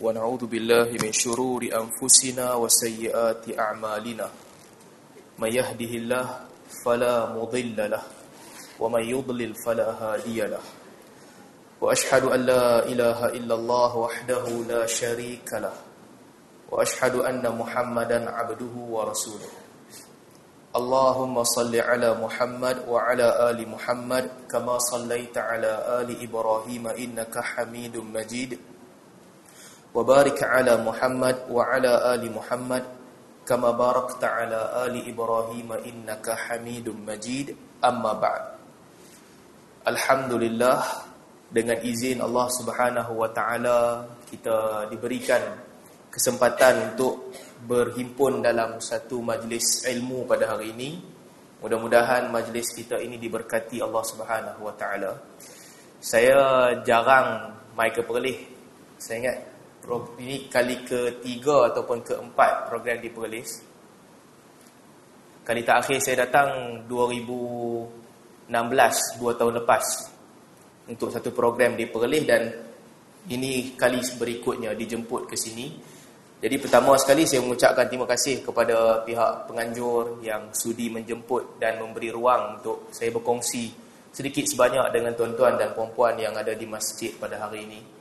ونعوذ بالله من شرور أنفسنا وسيئات أعمالنا من يهده الله فلا مضل له ومن يضلل فلا هادي له وأشهد أن لا إله إلا الله وحده لا شريك له وأشهد أن محمدا عبده ورسوله اللهم صل على محمد وعلى آل محمد كما صليت على آل إبراهيم إنك حميد مجيد وبارك على محمد وعلى آل محمد كما باركت على آل إبراهيم إنك حميد مجيد أما بعد الحمد لله dengan izin Allah Subhanahu wa taala kita diberikan kesempatan untuk berhimpun dalam satu majlis ilmu pada hari ini. Mudah-mudahan majlis kita ini diberkati Allah Subhanahu wa taala. Saya jarang mai ke Perlis. Saya ingat ini kali ketiga ataupun keempat program di Perlis. Kali terakhir saya datang 2016, dua tahun lepas untuk satu program di Perlis dan ini kali berikutnya dijemput ke sini. Jadi pertama sekali saya mengucapkan terima kasih kepada pihak penganjur yang sudi menjemput dan memberi ruang untuk saya berkongsi sedikit sebanyak dengan tuan-tuan dan puan-puan yang ada di masjid pada hari ini.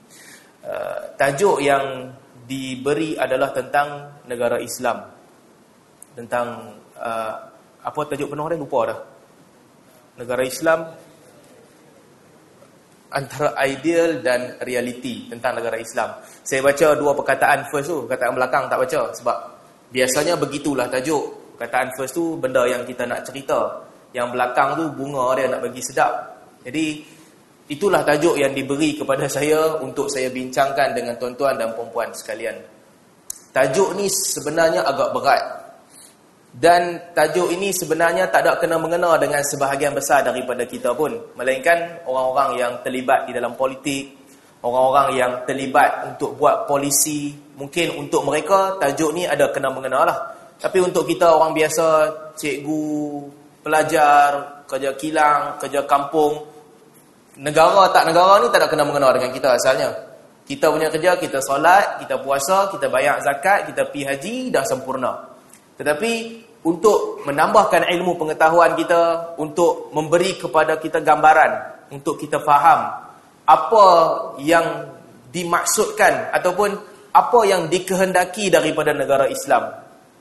Uh, tajuk yang diberi adalah tentang negara Islam. Tentang uh, apa tajuk penuh dia lupa dah. Negara Islam antara ideal dan reality tentang negara Islam. Saya baca dua perkataan first tu, perkataan belakang tak baca sebab biasanya begitulah tajuk. Perkataan first tu benda yang kita nak cerita. Yang belakang tu bunga dia nak bagi sedap. Jadi itulah tajuk yang diberi kepada saya untuk saya bincangkan dengan tuan-tuan dan puan-puan sekalian. Tajuk ni sebenarnya agak berat. Dan tajuk ini sebenarnya tak ada kena mengena dengan sebahagian besar daripada kita pun. Melainkan orang-orang yang terlibat di dalam politik, orang-orang yang terlibat untuk buat polisi. Mungkin untuk mereka tajuk ni ada kena mengena lah. Tapi untuk kita orang biasa, cikgu, pelajar, kerja kilang, kerja kampung, negara tak negara ni tak ada kena mengena dengan kita asalnya. Kita punya kerja, kita solat, kita puasa, kita bayar zakat, kita pi haji, dah sempurna. Tetapi untuk menambahkan ilmu pengetahuan kita, untuk memberi kepada kita gambaran, untuk kita faham apa yang dimaksudkan ataupun apa yang dikehendaki daripada negara Islam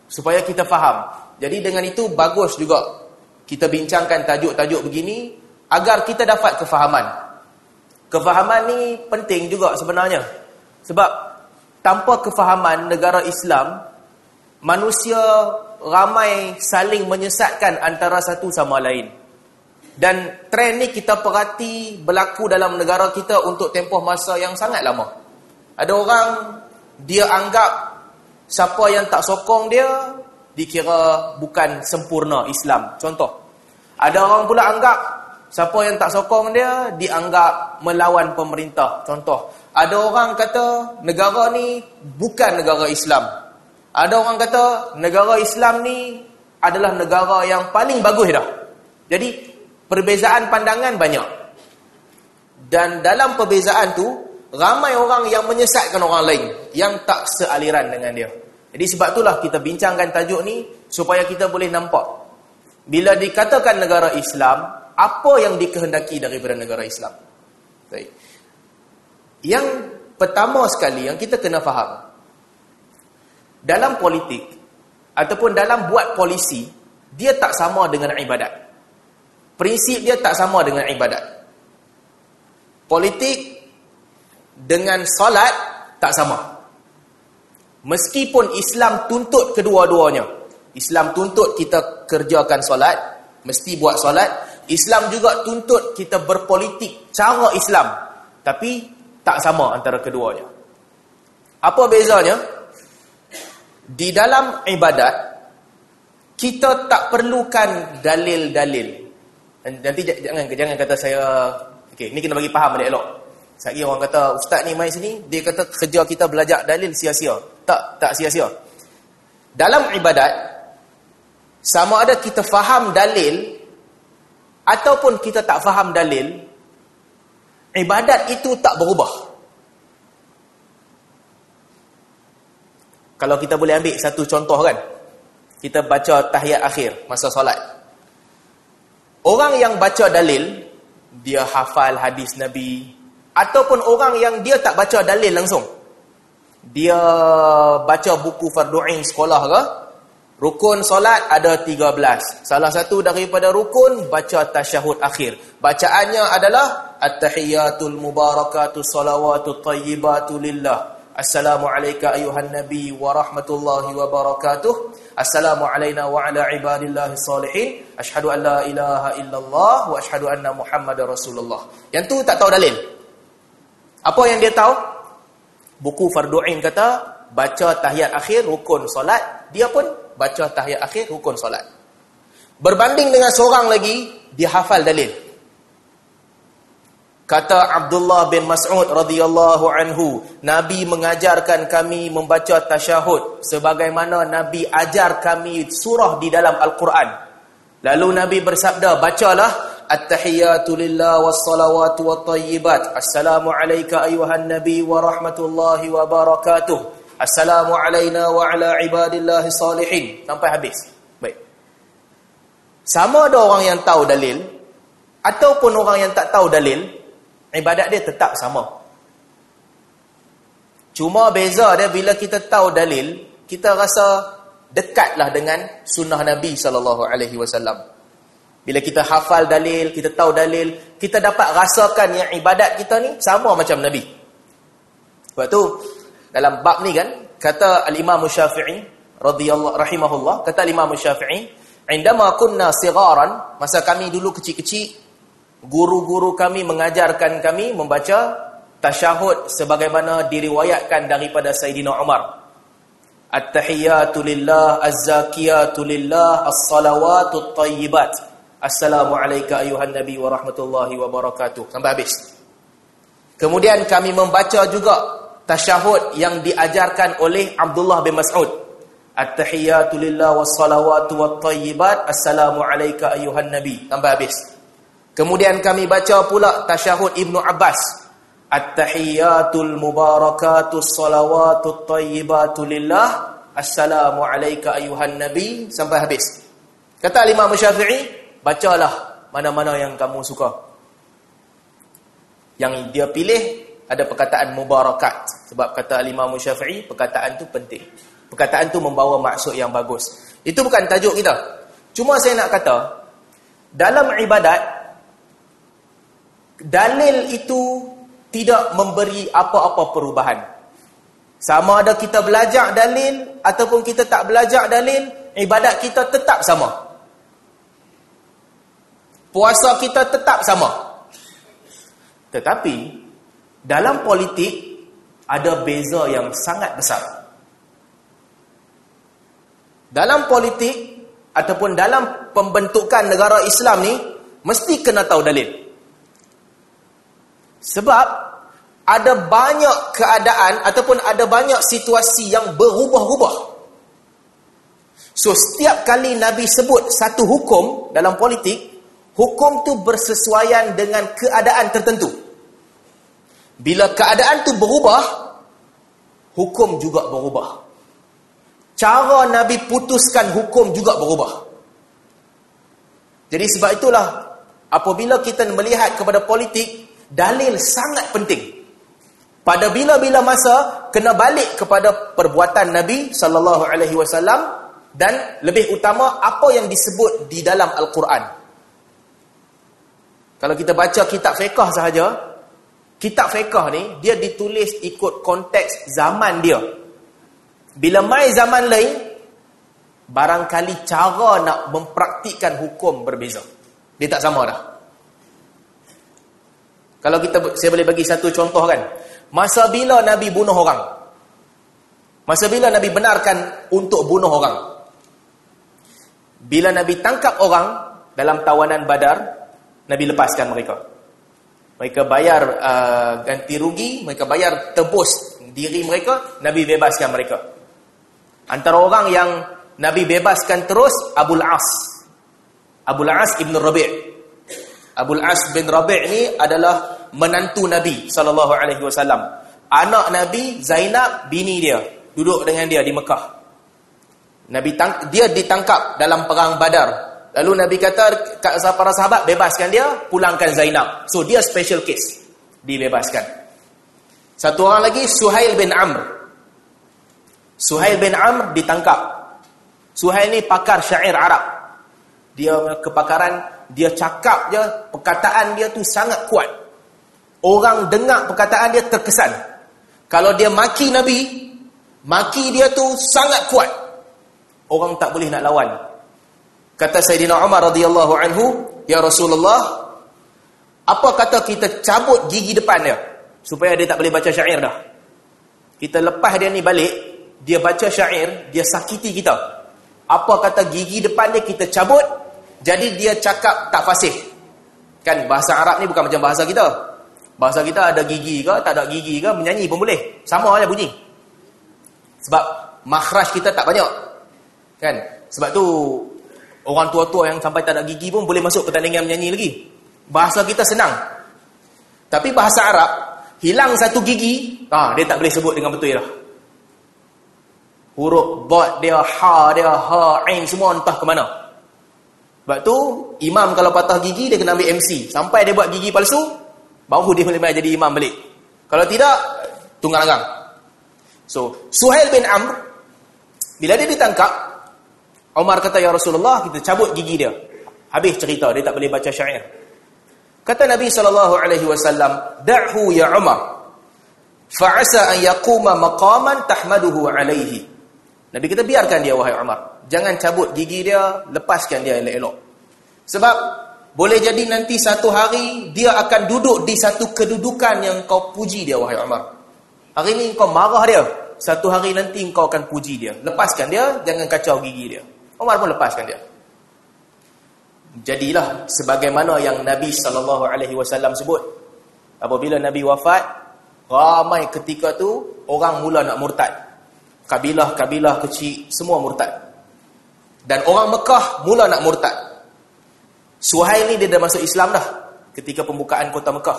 supaya kita faham. Jadi dengan itu bagus juga kita bincangkan tajuk-tajuk begini agar kita dapat kefahaman. Kefahaman ni penting juga sebenarnya. Sebab tanpa kefahaman negara Islam manusia ramai saling menyesatkan antara satu sama lain. Dan trend ni kita perhati berlaku dalam negara kita untuk tempoh masa yang sangat lama. Ada orang dia anggap siapa yang tak sokong dia dikira bukan sempurna Islam. Contoh. Ada orang pula anggap siapa yang tak sokong dia dianggap melawan pemerintah. Contoh. Ada orang kata negara ni bukan negara Islam. Ada orang kata negara Islam ni adalah negara yang paling bagus dah. Jadi perbezaan pandangan banyak. Dan dalam perbezaan tu ramai orang yang menyesatkan orang lain yang tak sealiran dengan dia. Jadi sebab itulah kita bincangkan tajuk ni supaya kita boleh nampak bila dikatakan negara Islam apa yang dikehendaki daripada negara Islam. Baik. Yang pertama sekali yang kita kena faham dalam politik ataupun dalam buat polisi dia tak sama dengan ibadat. Prinsip dia tak sama dengan ibadat. Politik dengan solat tak sama. Meskipun Islam tuntut kedua-duanya. Islam tuntut kita kerjakan solat, mesti buat solat. Islam juga tuntut kita berpolitik cara Islam. Tapi tak sama antara keduanya. Apa bezanya? Di dalam ibadat kita tak perlukan dalil-dalil. Nanti jangan jangan kata saya okey, ni kena bagi faham balik elok. Sekali orang kata ustaz ni mai sini, dia kata kerja kita belajar dalil sia-sia. Tak, tak sia-sia. Dalam ibadat sama ada kita faham dalil ataupun kita tak faham dalil, ibadat itu tak berubah. Kalau kita boleh ambil satu contoh kan. Kita baca tahiyat akhir masa solat. Orang yang baca dalil, dia hafal hadis Nabi. Ataupun orang yang dia tak baca dalil langsung. Dia baca buku fardu'in sekolah ke. Rukun solat ada 13. Salah satu daripada rukun, baca tasyahud akhir. Bacaannya adalah, At-tahiyyatul mubarakatul salawatul tayyibatu lillah. Assalamualaikum ayuhan nabi wa rahmatullahi wa barakatuh. Assalamualaikum wa ala ibadillahi salihin. Ashhadu an la ilaha illallah wa ashhadu anna Muhammadar Rasulullah. Yang tu tak tahu dalil. Apa yang dia tahu? Buku Fardu'in kata baca tahiyat akhir rukun solat, dia pun baca tahiyat akhir rukun solat. Berbanding dengan seorang lagi, dia hafal dalil. Kata Abdullah bin Mas'ud radhiyallahu anhu, Nabi mengajarkan kami membaca tasyahud sebagaimana Nabi ajar kami surah di dalam Al-Quran. Lalu Nabi bersabda, bacalah At-tahiyatu lillah was-salawatu wat-tayyibat. Assalamu alayka ayuhan nabi wa rahmatullahi wa barakatuh. Assalamu alayna wa ala ibadillahi salihin. Sampai habis. Baik. Sama ada orang yang tahu dalil ataupun orang yang tak tahu dalil, ibadat dia tetap sama. Cuma beza dia bila kita tahu dalil, kita rasa dekatlah dengan sunnah Nabi sallallahu alaihi wasallam. Bila kita hafal dalil, kita tahu dalil, kita dapat rasakan yang ibadat kita ni sama macam Nabi. Sebab tu dalam bab ni kan kata al-Imam Syafi'i radhiyallahu rahimahullah, kata al-Imam Syafi'i, "Indama kunna sigharan, masa kami dulu kecil-kecil guru-guru kami mengajarkan kami membaca tasyahud sebagaimana diriwayatkan daripada Sayyidina Umar. At-tahiyatu lillah, az-zakiyatu lillah, as-salawatu tayyibat. Assalamu alayka ayuhan nabi wa rahmatullahi wa barakatuh. Sampai habis. Kemudian kami membaca juga tasyahud yang diajarkan oleh Abdullah bin Mas'ud. At-tahiyatu lillah, wat-tayyibat. Assalamu alayka ayuhan nabi. Sampai habis. Kemudian kami baca pula tasyahud Ibnu Abbas. At-tahiyyatul mubarakatus salawatut tayyibatu lillah. Assalamu alayka ayuhan nabi sampai habis. Kata Imam Syafi'i, bacalah mana-mana yang kamu suka. Yang dia pilih ada perkataan mubarakat sebab kata Imam Syafi'i perkataan tu penting. Perkataan tu membawa maksud yang bagus. Itu bukan tajuk kita. Cuma saya nak kata dalam ibadat dalil itu tidak memberi apa-apa perubahan. Sama ada kita belajar dalil ataupun kita tak belajar dalil, ibadat kita tetap sama. Puasa kita tetap sama. Tetapi dalam politik ada beza yang sangat besar. Dalam politik ataupun dalam pembentukan negara Islam ni mesti kena tahu dalil. Sebab ada banyak keadaan ataupun ada banyak situasi yang berubah-ubah. So setiap kali Nabi sebut satu hukum dalam politik, hukum tu bersesuaian dengan keadaan tertentu. Bila keadaan tu berubah, hukum juga berubah. Cara Nabi putuskan hukum juga berubah. Jadi sebab itulah apabila kita melihat kepada politik dalil sangat penting. Pada bila-bila masa kena balik kepada perbuatan Nabi wasallam dan lebih utama apa yang disebut di dalam al-Quran. Kalau kita baca kitab fiqh sahaja, kitab fiqh ni dia ditulis ikut konteks zaman dia. Bila mai zaman lain, barangkali cara nak mempraktikkan hukum berbeza. Dia tak sama dah. Kalau kita saya boleh bagi satu contoh kan. Masa bila Nabi bunuh orang? Masa bila Nabi benarkan untuk bunuh orang? Bila Nabi tangkap orang dalam tawanan Badar, Nabi lepaskan mereka. Mereka bayar uh, ganti rugi, mereka bayar tebus diri mereka, Nabi bebaskan mereka. Antara orang yang Nabi bebaskan terus Abu As. Abu As Ibn Rabi'. Abu As bin Rabi' ni adalah menantu Nabi wasallam. Anak Nabi Zainab bini dia. duduk dengan dia di Mekah. Nabi tang dia ditangkap dalam perang Badar. Lalu Nabi kata para sahabat bebaskan dia, pulangkan Zainab. So dia special case. Dibebaskan. Satu orang lagi Suhail bin Amr. Suhail bin Amr ditangkap. Suhail ni pakar syair Arab. Dia kepakaran, dia cakap je, perkataan dia tu sangat kuat. Orang dengar perkataan dia terkesan. Kalau dia maki Nabi, maki dia tu sangat kuat. Orang tak boleh nak lawan. Kata Sayyidina Umar radhiyallahu anhu, "Ya Rasulullah, apa kata kita cabut gigi depan dia supaya dia tak boleh baca syair dah?" Kita lepas dia ni balik, dia baca syair, dia sakiti kita. Apa kata gigi depan dia kita cabut, jadi dia cakap tak fasih. Kan bahasa Arab ni bukan macam bahasa kita. Bahasa kita ada gigi ke, tak ada gigi ke, menyanyi pun boleh. Sama aja bunyi. Sebab makhraj kita tak banyak. Kan? Sebab tu orang tua-tua yang sampai tak ada gigi pun boleh masuk pertandingan menyanyi lagi. Bahasa kita senang. Tapi bahasa Arab hilang satu gigi, ah dia tak boleh sebut dengan betul dah. Huruf dot dia, ha dia, ha, ain semua entah ke mana. Sebab tu, imam kalau patah gigi, dia kena ambil MC. Sampai dia buat gigi palsu, baru dia boleh jadi imam balik. Kalau tidak, tunggang langgang. So, Suhail bin Amr, bila dia ditangkap, Umar kata, Ya Rasulullah, kita cabut gigi dia. Habis cerita, dia tak boleh baca syair. Kata Nabi SAW, Da'hu ya Umar, fa'asa an yakuma maqaman tahmaduhu alaihi. Nabi kita biarkan dia, wahai Umar. Jangan cabut gigi dia, lepaskan dia elok-elok. Sebab boleh jadi nanti satu hari dia akan duduk di satu kedudukan yang kau puji dia wahai Umar. Hari ini kau marah dia, satu hari nanti kau akan puji dia. Lepaskan dia, jangan kacau gigi dia. Umar pun lepaskan dia. Jadilah sebagaimana yang Nabi sallallahu alaihi wasallam sebut. Apabila Nabi wafat, ramai ketika tu orang mula nak murtad. Kabilah-kabilah kecil semua murtad. Dan orang Mekah mula nak murtad. Suhail ni dia dah masuk Islam dah ketika pembukaan kota Mekah.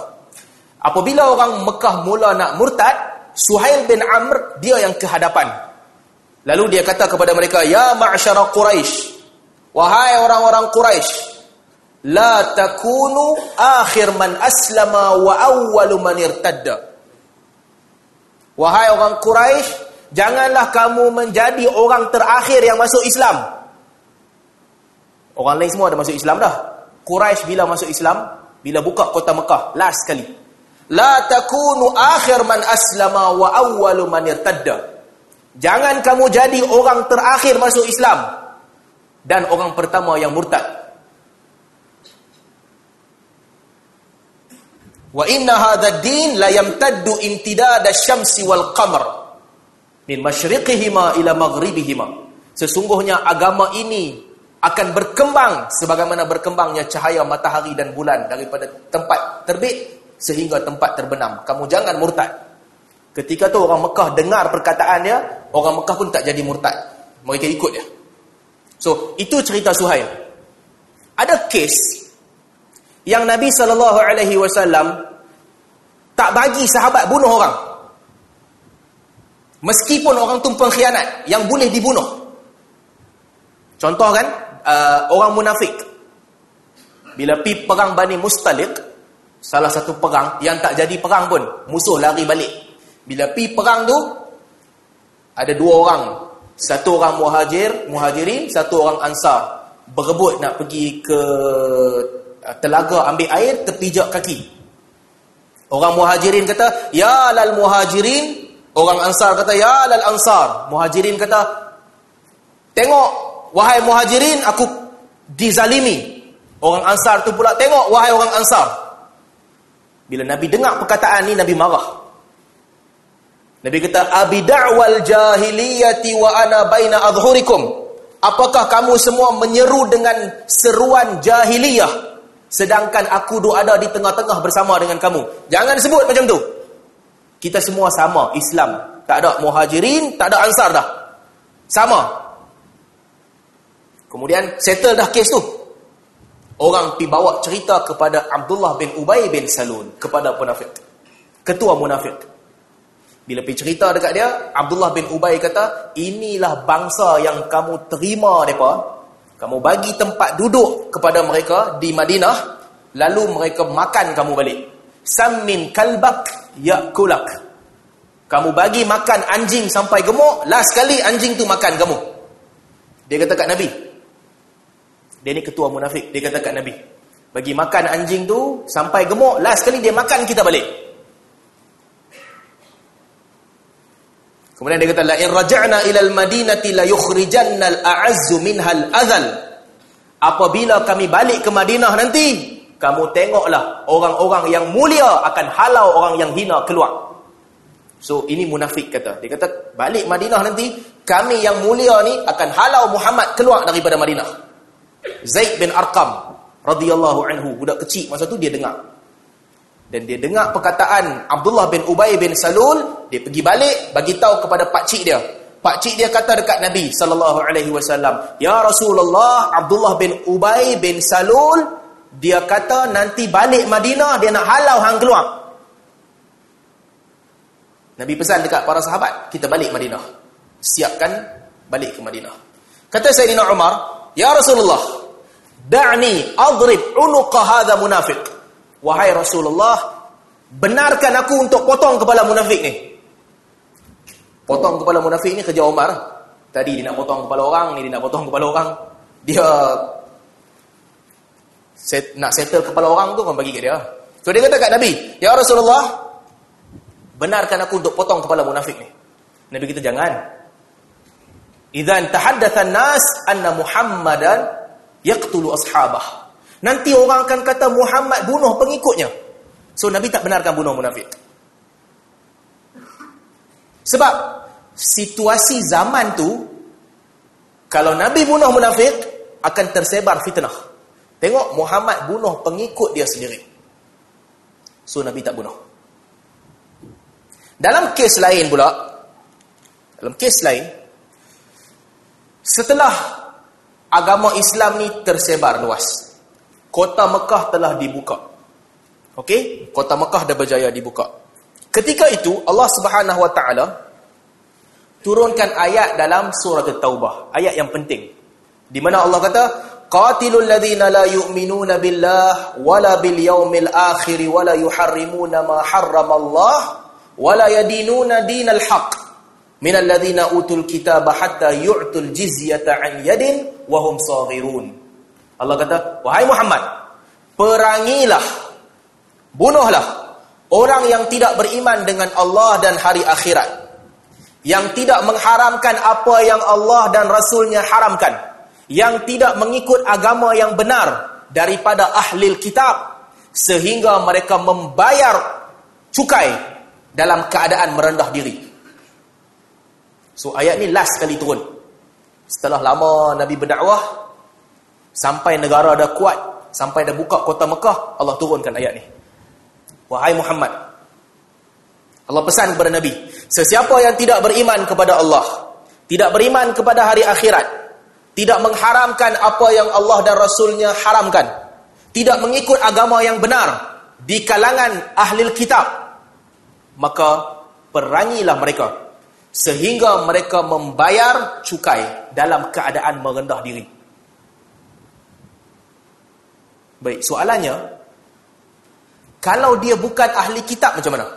Apabila orang Mekah mula nak murtad, Suhail bin Amr dia yang ke hadapan. Lalu dia kata kepada mereka, "Ya ma'syara Quraisy, wahai orang-orang Quraisy, la takunu akhir man aslama wa awwalu man irtadda." Wahai orang Quraisy, janganlah kamu menjadi orang terakhir yang masuk Islam. Orang lain semua ada masuk Islam dah. Quraisy bila masuk Islam, bila buka kota Mekah, last sekali. La takunu akhir man aslama wa awwalu man irtadda. Jangan kamu jadi orang terakhir masuk Islam dan orang pertama yang murtad. Wa inna hadha din la yamtaddu imtidad asy-syamsi wal qamar min masyriqihima ila maghribihima. Sesungguhnya agama ini akan berkembang sebagaimana berkembangnya cahaya matahari dan bulan daripada tempat terbit sehingga tempat terbenam. Kamu jangan murtad. Ketika tu orang Mekah dengar perkataan dia, orang Mekah pun tak jadi murtad. Mereka ikut dia. So, itu cerita Suhail. Ada kes yang Nabi SAW tak bagi sahabat bunuh orang. Meskipun orang tu pengkhianat yang boleh dibunuh. Contoh kan, uh, orang munafik bila pi perang Bani Mustalik salah satu perang yang tak jadi perang pun musuh lari balik bila pi perang tu ada dua orang. Satu orang muhajir muhajirin satu orang ansar. Berebut nak pergi ke uh, telaga ambil air terpijak kaki. Orang muhajirin kata ya lal muhajirin. Orang ansar kata ya lal ansar. Muhajirin kata tengok wahai muhajirin aku dizalimi. Orang ansar tu pula tengok wahai orang ansar. Bila nabi dengar perkataan ni nabi marah nabi kata abi da'wal jahiliyati wa ana baina adhhurikum apakah kamu semua menyeru dengan seruan jahiliyah sedangkan aku duk ada di tengah-tengah bersama dengan kamu jangan sebut macam tu kita semua sama Islam tak ada muhajirin tak ada ansar dah sama Kemudian settle dah kes tu. Orang pi bawa cerita kepada Abdullah bin Ubay bin Salul kepada munafik. Ketua munafik. Bila pergi cerita dekat dia, Abdullah bin Ubay kata, inilah bangsa yang kamu terima mereka. Kamu bagi tempat duduk kepada mereka di Madinah, lalu mereka makan kamu balik. Sammin kalbak yakulak. Kamu bagi makan anjing sampai gemuk, last kali anjing tu makan kamu. Dia kata kat Nabi. Dia ni ketua munafik. Dia kata kat Nabi. Bagi makan anjing tu sampai gemuk, last kali dia makan kita balik. Kemudian dia kata la in raja'na ila al-madinati la yukhrijanna al-a'azzu minha al-adhal. Apabila kami balik ke Madinah nanti, kamu tengoklah orang-orang yang mulia akan halau orang yang hina keluar. So ini munafik kata. Dia kata balik Madinah nanti, kami yang mulia ni akan halau Muhammad keluar daripada Madinah. Zaid bin Arqam radhiyallahu anhu budak kecil masa tu dia dengar dan dia dengar perkataan Abdullah bin Ubay bin Salul dia pergi balik bagi tahu kepada pak cik dia. Pak cik dia kata dekat Nabi sallallahu alaihi wasallam ya Rasulullah Abdullah bin Ubay bin Salul dia kata nanti balik Madinah dia nak halau hang keluar. Nabi pesan dekat para sahabat kita balik Madinah. Siapkan balik ke Madinah. Kata Sayyidina Umar ya Rasulullah da'ni adrib unuqa hadha munafiq Wahai Rasulullah, benarkan aku untuk potong kepala munafik ni. Potong kepala munafik ni kerja Umar. Tadi dia nak potong kepala orang, ni dia nak potong kepala orang. Dia set, nak settle kepala orang tu kan bagi ke dia. So dia kata kat Nabi, Ya Rasulullah, benarkan aku untuk potong kepala munafik ni. Nabi kita jangan. Idzan tahaddatha an-nas anna Muhammadan yaqtulu ashabah. Nanti orang akan kata Muhammad bunuh pengikutnya. So Nabi tak benarkan bunuh munafik. Sebab situasi zaman tu kalau Nabi bunuh munafik akan tersebar fitnah. Tengok Muhammad bunuh pengikut dia sendiri. So Nabi tak bunuh. Dalam kes lain pula dalam kes lain setelah agama Islam ni tersebar luas kota Mekah telah dibuka. Okey, kota Mekah dah berjaya dibuka. Ketika itu Allah Subhanahu Wa Taala turunkan ayat dalam surah At-Taubah, ayat yang penting. Di mana Allah kata, "Qatilul ladzina la yu'minuna billah wala bil yaumil akhir wala yuharrimuna ma harrama Allah wala yadinuna dinal haqq minal ladzina utul kitaba hatta yu'tul jizyata an yadin wa hum saghirun." Allah kata, "Wahai Muhammad, perangilah, bunuhlah orang yang tidak beriman dengan Allah dan hari akhirat. Yang tidak mengharamkan apa yang Allah dan Rasulnya haramkan. Yang tidak mengikut agama yang benar daripada ahli kitab sehingga mereka membayar cukai dalam keadaan merendah diri." So ayat ni last kali turun. Setelah lama Nabi berdakwah, Sampai negara dah kuat, sampai dah buka kota Mekah, Allah turunkan ayat ni. Wahai Muhammad, Allah pesan kepada Nabi, sesiapa yang tidak beriman kepada Allah, tidak beriman kepada hari akhirat, tidak mengharamkan apa yang Allah dan Rasulnya haramkan, tidak mengikut agama yang benar di kalangan ahli kitab, maka perangilah mereka sehingga mereka membayar cukai dalam keadaan merendah diri. Baik, soalannya kalau dia bukan ahli kitab macam mana?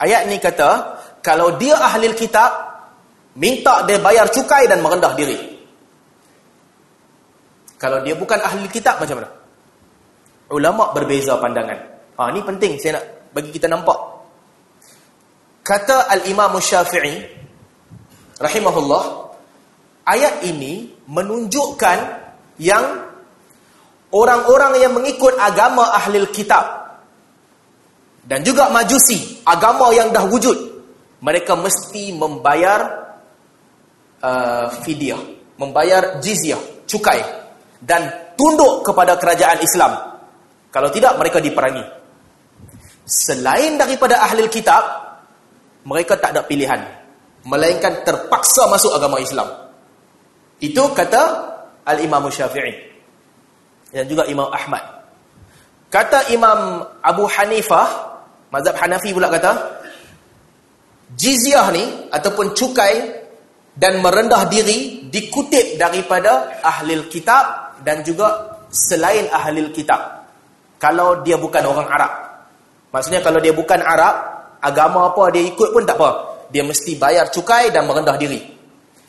Ayat ni kata, kalau dia ahli kitab minta dia bayar cukai dan merendah diri. Kalau dia bukan ahli kitab macam mana? Ulama berbeza pandangan. Ha ni penting saya nak bagi kita nampak. Kata Al-Imam Syafi'i rahimahullah, ayat ini menunjukkan yang orang-orang yang mengikut agama ahli kitab dan juga majusi, agama yang dah wujud, mereka mesti membayar uh, fidyah, membayar jizyah, cukai dan tunduk kepada kerajaan Islam. Kalau tidak mereka diperangi. Selain daripada ahli kitab, mereka tak ada pilihan melainkan terpaksa masuk agama Islam. Itu kata Al-Imam Syafi'i dan juga Imam Ahmad. Kata Imam Abu Hanifah, mazhab Hanafi pula kata, Jizyah ni ataupun cukai dan merendah diri dikutip daripada ahli kitab dan juga selain ahli kitab. Kalau dia bukan orang Arab. Maksudnya kalau dia bukan Arab, agama apa dia ikut pun tak apa. Dia mesti bayar cukai dan merendah diri.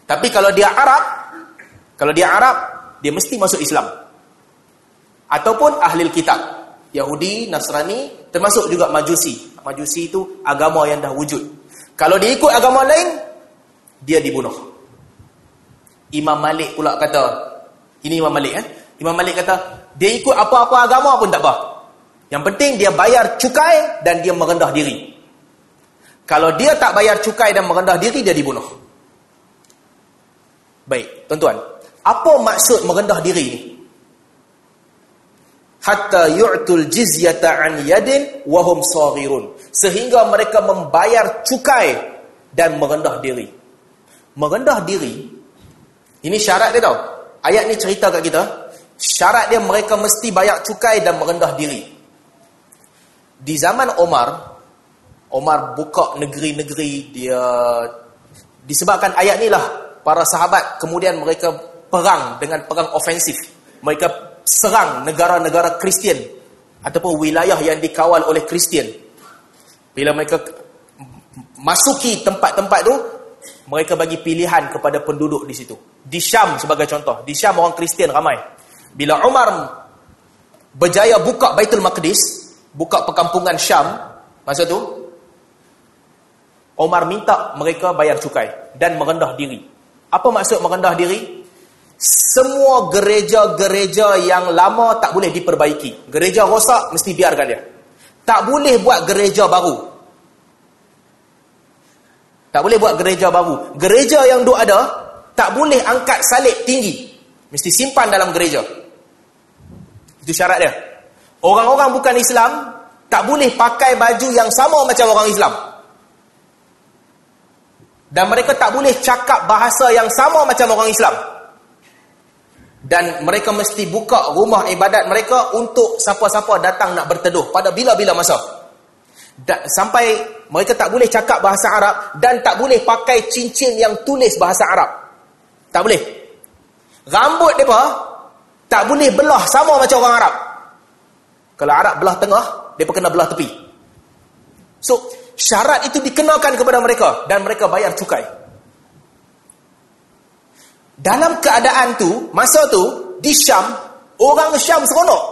Tapi kalau dia Arab, kalau dia Arab, dia mesti masuk Islam. Ataupun ahli kitab. Yahudi, Nasrani, termasuk juga Majusi. Majusi itu agama yang dah wujud. Kalau dia ikut agama lain, dia dibunuh. Imam Malik pula kata, ini Imam Malik eh? Imam Malik kata, dia ikut apa-apa agama pun tak apa. Yang penting dia bayar cukai dan dia merendah diri. Kalau dia tak bayar cukai dan merendah diri, dia dibunuh. Baik, tuan-tuan. Apa maksud merendah diri ini? Hatta yu'tul jizyata an yadin wahum saghirun. Sehingga mereka membayar cukai dan merendah diri. Merendah diri, ini syarat dia tau. Ayat ni cerita kat kita. Syarat dia mereka mesti bayar cukai dan merendah diri. Di zaman Omar, Omar buka negeri-negeri dia disebabkan ayat ni lah para sahabat kemudian mereka perang dengan perang ofensif. Mereka serang negara-negara Kristian ataupun wilayah yang dikawal oleh Kristian. Bila mereka masuki tempat-tempat tu, mereka bagi pilihan kepada penduduk di situ. Di Syam sebagai contoh. Di Syam orang Kristian ramai. Bila Umar berjaya buka Baitul Maqdis, buka perkampungan Syam, masa tu, Umar minta mereka bayar cukai dan merendah diri. Apa maksud merendah diri? Semua gereja-gereja yang lama tak boleh diperbaiki. Gereja rosak, mesti biarkan dia. Tak boleh buat gereja baru. Tak boleh buat gereja baru. Gereja yang duk ada, tak boleh angkat salib tinggi. Mesti simpan dalam gereja. Itu syarat dia. Orang-orang bukan Islam, tak boleh pakai baju yang sama macam orang Islam. Dan mereka tak boleh cakap bahasa yang sama macam orang Islam. Dan mereka mesti buka rumah ibadat mereka untuk siapa-siapa datang nak berteduh pada bila-bila masa. Dan, sampai mereka tak boleh cakap bahasa Arab dan tak boleh pakai cincin yang tulis bahasa Arab. Tak boleh. Rambut mereka tak boleh belah sama macam orang Arab. Kalau Arab belah tengah, mereka kena belah tepi. So, syarat itu dikenakan kepada mereka dan mereka bayar cukai. Dalam keadaan tu, masa tu di Syam, orang Syam seronok.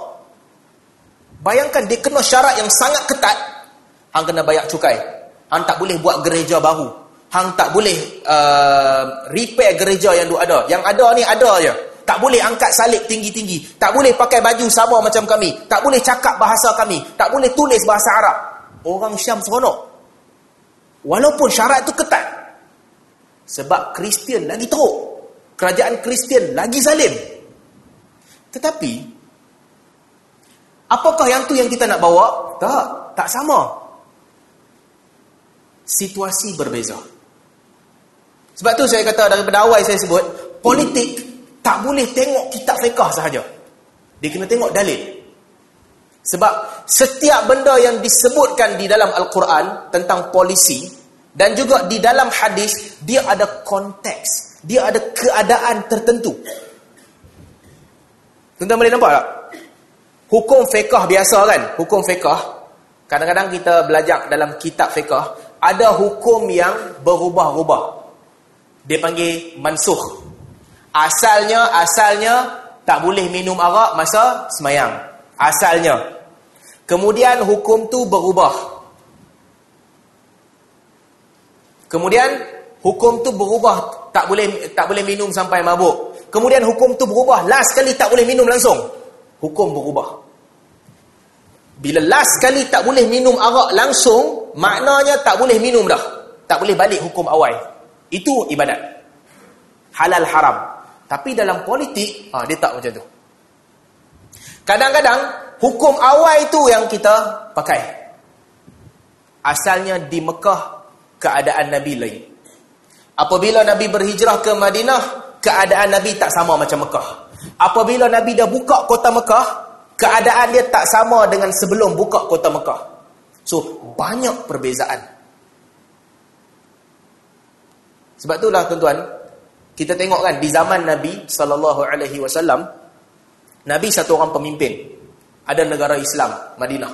Bayangkan dia kena syarat yang sangat ketat, hang kena bayar cukai. Hang tak boleh buat gereja baru. Hang tak boleh uh, repair gereja yang tu ada. Yang ada ni ada aja. Tak boleh angkat salib tinggi-tinggi. Tak boleh pakai baju sama macam kami. Tak boleh cakap bahasa kami. Tak boleh tulis bahasa Arab. Orang Syam seronok. Walaupun syarat itu ketat. Sebab Kristian lagi teruk. Kerajaan Kristian lagi zalim. Tetapi, apakah yang tu yang kita nak bawa? Tak, tak sama. Situasi berbeza. Sebab tu saya kata daripada awal saya sebut, politik tak boleh tengok kitab fiqah sahaja. Dia kena tengok dalil. Sebab setiap benda yang disebutkan di dalam Al-Quran tentang polisi dan juga di dalam hadis dia ada konteks, dia ada keadaan tertentu. Tuan-tuan boleh nampak tak? Hukum fiqah biasa kan? Hukum fiqah kadang-kadang kita belajar dalam kitab fiqah ada hukum yang berubah-ubah. Dia panggil mansuh. Asalnya asalnya tak boleh minum arak masa semayang. Asalnya Kemudian hukum tu berubah. Kemudian hukum tu berubah, tak boleh tak boleh minum sampai mabuk. Kemudian hukum tu berubah, last kali tak boleh minum langsung. Hukum berubah. Bila last kali tak boleh minum arak langsung, maknanya tak boleh minum dah. Tak boleh balik hukum awal. Itu ibadat. Halal haram. Tapi dalam politik, ha, dia tak macam tu. Kadang-kadang hukum awal itu yang kita pakai. Asalnya di Mekah keadaan Nabi lain. Apabila Nabi berhijrah ke Madinah, keadaan Nabi tak sama macam Mekah. Apabila Nabi dah buka kota Mekah, keadaan dia tak sama dengan sebelum buka kota Mekah. So, banyak perbezaan. Sebab itulah tuan-tuan, kita tengok kan di zaman Nabi sallallahu alaihi wasallam Nabi satu orang pemimpin. Ada negara Islam, Madinah.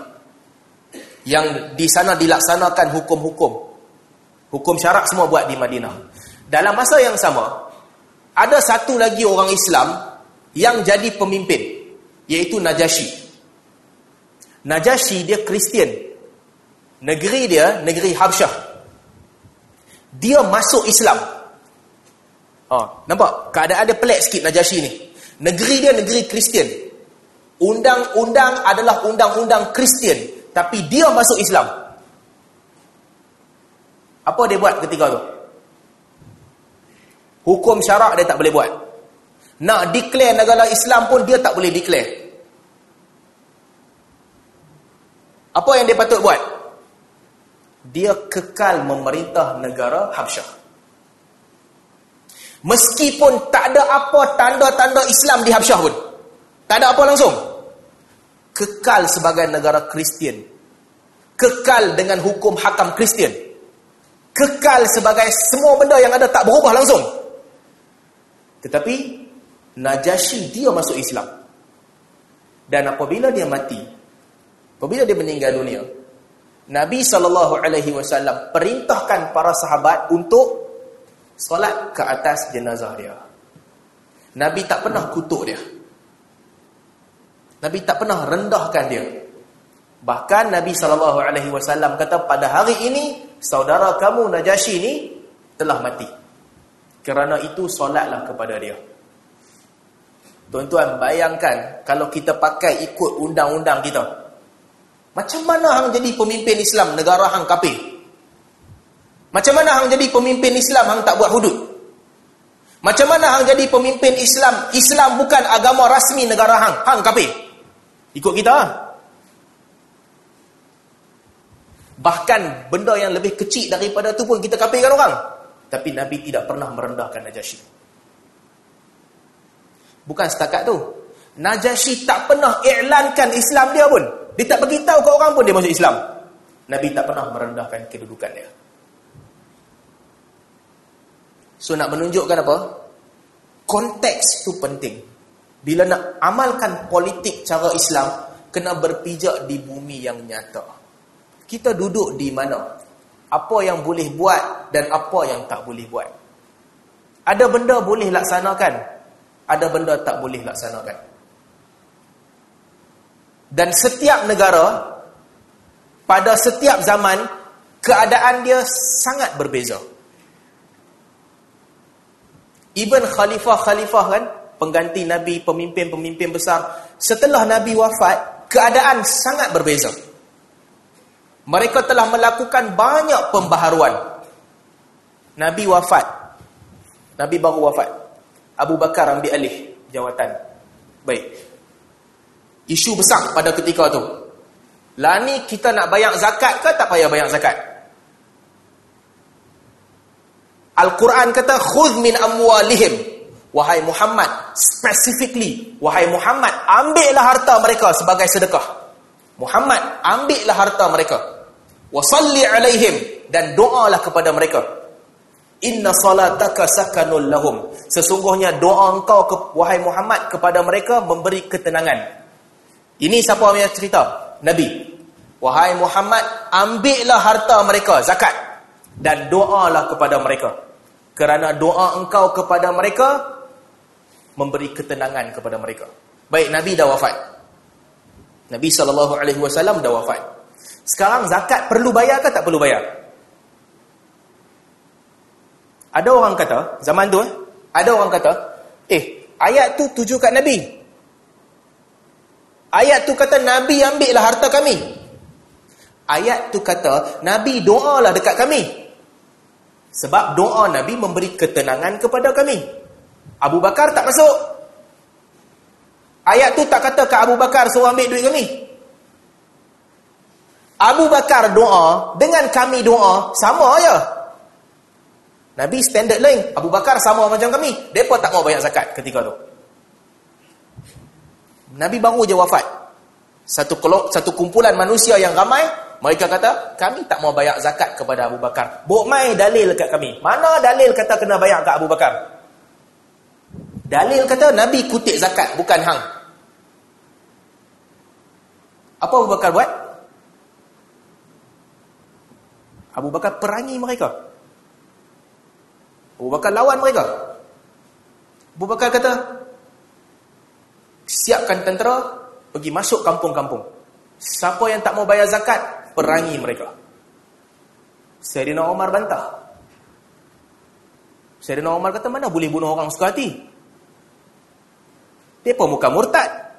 Yang di sana dilaksanakan hukum-hukum. Hukum syarak semua buat di Madinah. Dalam masa yang sama, ada satu lagi orang Islam yang jadi pemimpin, iaitu Najasyi. Najasyi dia Kristian. Negeri dia, negeri Habsyah. Dia masuk Islam. Oh, nampak? Keadaan dia pelik sikit Najasyi ni. Negeri dia negeri Kristian. Undang-undang adalah undang-undang Kristian. Tapi dia masuk Islam. Apa dia buat ketika tu? Hukum syarak dia tak boleh buat. Nak declare negara Islam pun dia tak boleh declare. Apa yang dia patut buat? Dia kekal memerintah negara Habsyah. Meskipun tak ada apa tanda-tanda Islam di Habsyah pun. Tak ada apa langsung. Kekal sebagai negara Kristian. Kekal dengan hukum hakam Kristian. Kekal sebagai semua benda yang ada tak berubah langsung. Tetapi Najasyi dia masuk Islam. Dan apabila dia mati, apabila dia meninggal dunia, Nabi SAW perintahkan para sahabat untuk solat ke atas jenazah dia. Nabi tak pernah kutuk dia. Nabi tak pernah rendahkan dia. Bahkan Nabi SAW kata pada hari ini saudara kamu Najasyi ini telah mati. Kerana itu solatlah kepada dia. Tuan-tuan bayangkan kalau kita pakai ikut undang-undang kita. Macam mana hang jadi pemimpin Islam negara hang kafir? Macam mana hang jadi pemimpin Islam hang tak buat hudud? Macam mana hang jadi pemimpin Islam? Islam bukan agama rasmi negara hang. Hang kafir. Ikut kita. Bahkan benda yang lebih kecil daripada tu pun kita kafirkan orang. Tapi Nabi tidak pernah merendahkan Najasyi. Bukan setakat tu. Najasyi tak pernah iklankan Islam dia pun. Dia tak beritahu ke orang pun dia masuk Islam. Nabi tak pernah merendahkan kedudukan dia. So nak menunjukkan apa? Konteks tu penting. Bila nak amalkan politik cara Islam, kena berpijak di bumi yang nyata. Kita duduk di mana? Apa yang boleh buat dan apa yang tak boleh buat. Ada benda boleh laksanakan, ada benda tak boleh laksanakan. Dan setiap negara pada setiap zaman keadaan dia sangat berbeza. Even khalifah-khalifah kan, pengganti Nabi, pemimpin-pemimpin besar, setelah Nabi wafat, keadaan sangat berbeza. Mereka telah melakukan banyak pembaharuan. Nabi wafat. Nabi baru wafat. Abu Bakar ambil alih jawatan. Baik. Isu besar pada ketika tu. Lah ni kita nak bayar zakat ke tak payah bayar zakat? Al-Quran kata khudh min amwalihim wahai Muhammad specifically wahai Muhammad ambillah harta mereka sebagai sedekah Muhammad ambillah harta mereka. Wasalli alaihim dan doalah kepada mereka. Inna salataka sakanul lahum. Sesungguhnya doa engkau ke, wahai Muhammad kepada mereka memberi ketenangan. Ini siapa yang cerita? Nabi. Wahai Muhammad ambillah harta mereka zakat. Dan doalah kepada mereka. Kerana doa engkau kepada mereka memberi ketenangan kepada mereka. Baik Nabi dah wafat. Nabi sallallahu alaihi wasallam dah wafat. Sekarang zakat perlu bayar ke tak perlu bayar? Ada orang kata, zaman tu eh, ada orang kata, eh, ayat tu tuju kat Nabi. Ayat tu kata Nabi ambil lah harta kami. Ayat tu kata Nabi doalah dekat kami. Sebab doa Nabi memberi ketenangan kepada kami. Abu Bakar tak masuk. Ayat tu tak kata ke Abu Bakar suruh ambil duit kami. Abu Bakar doa dengan kami doa sama aja. Nabi standard lain. Abu Bakar sama macam kami. Depa tak mau bayar zakat ketika tu. Nabi baru je wafat. Satu satu kumpulan manusia yang ramai Mereka kata, kami tak mau bayar zakat kepada Abu Bakar. Buk mai dalil kat kami. Mana dalil kata kena bayar kat Abu Bakar? Dalil kata Nabi kutip zakat, bukan hang. Apa Abu Bakar buat? Abu Bakar perangi mereka. Abu Bakar lawan mereka. Abu Bakar kata, siapkan tentera, pergi masuk kampung-kampung. Siapa yang tak mau bayar zakat, perangi mereka. Sayyidina Omar bantah. Sayyidina Omar kata, mana boleh bunuh orang suka hati? Mereka bukan murtad.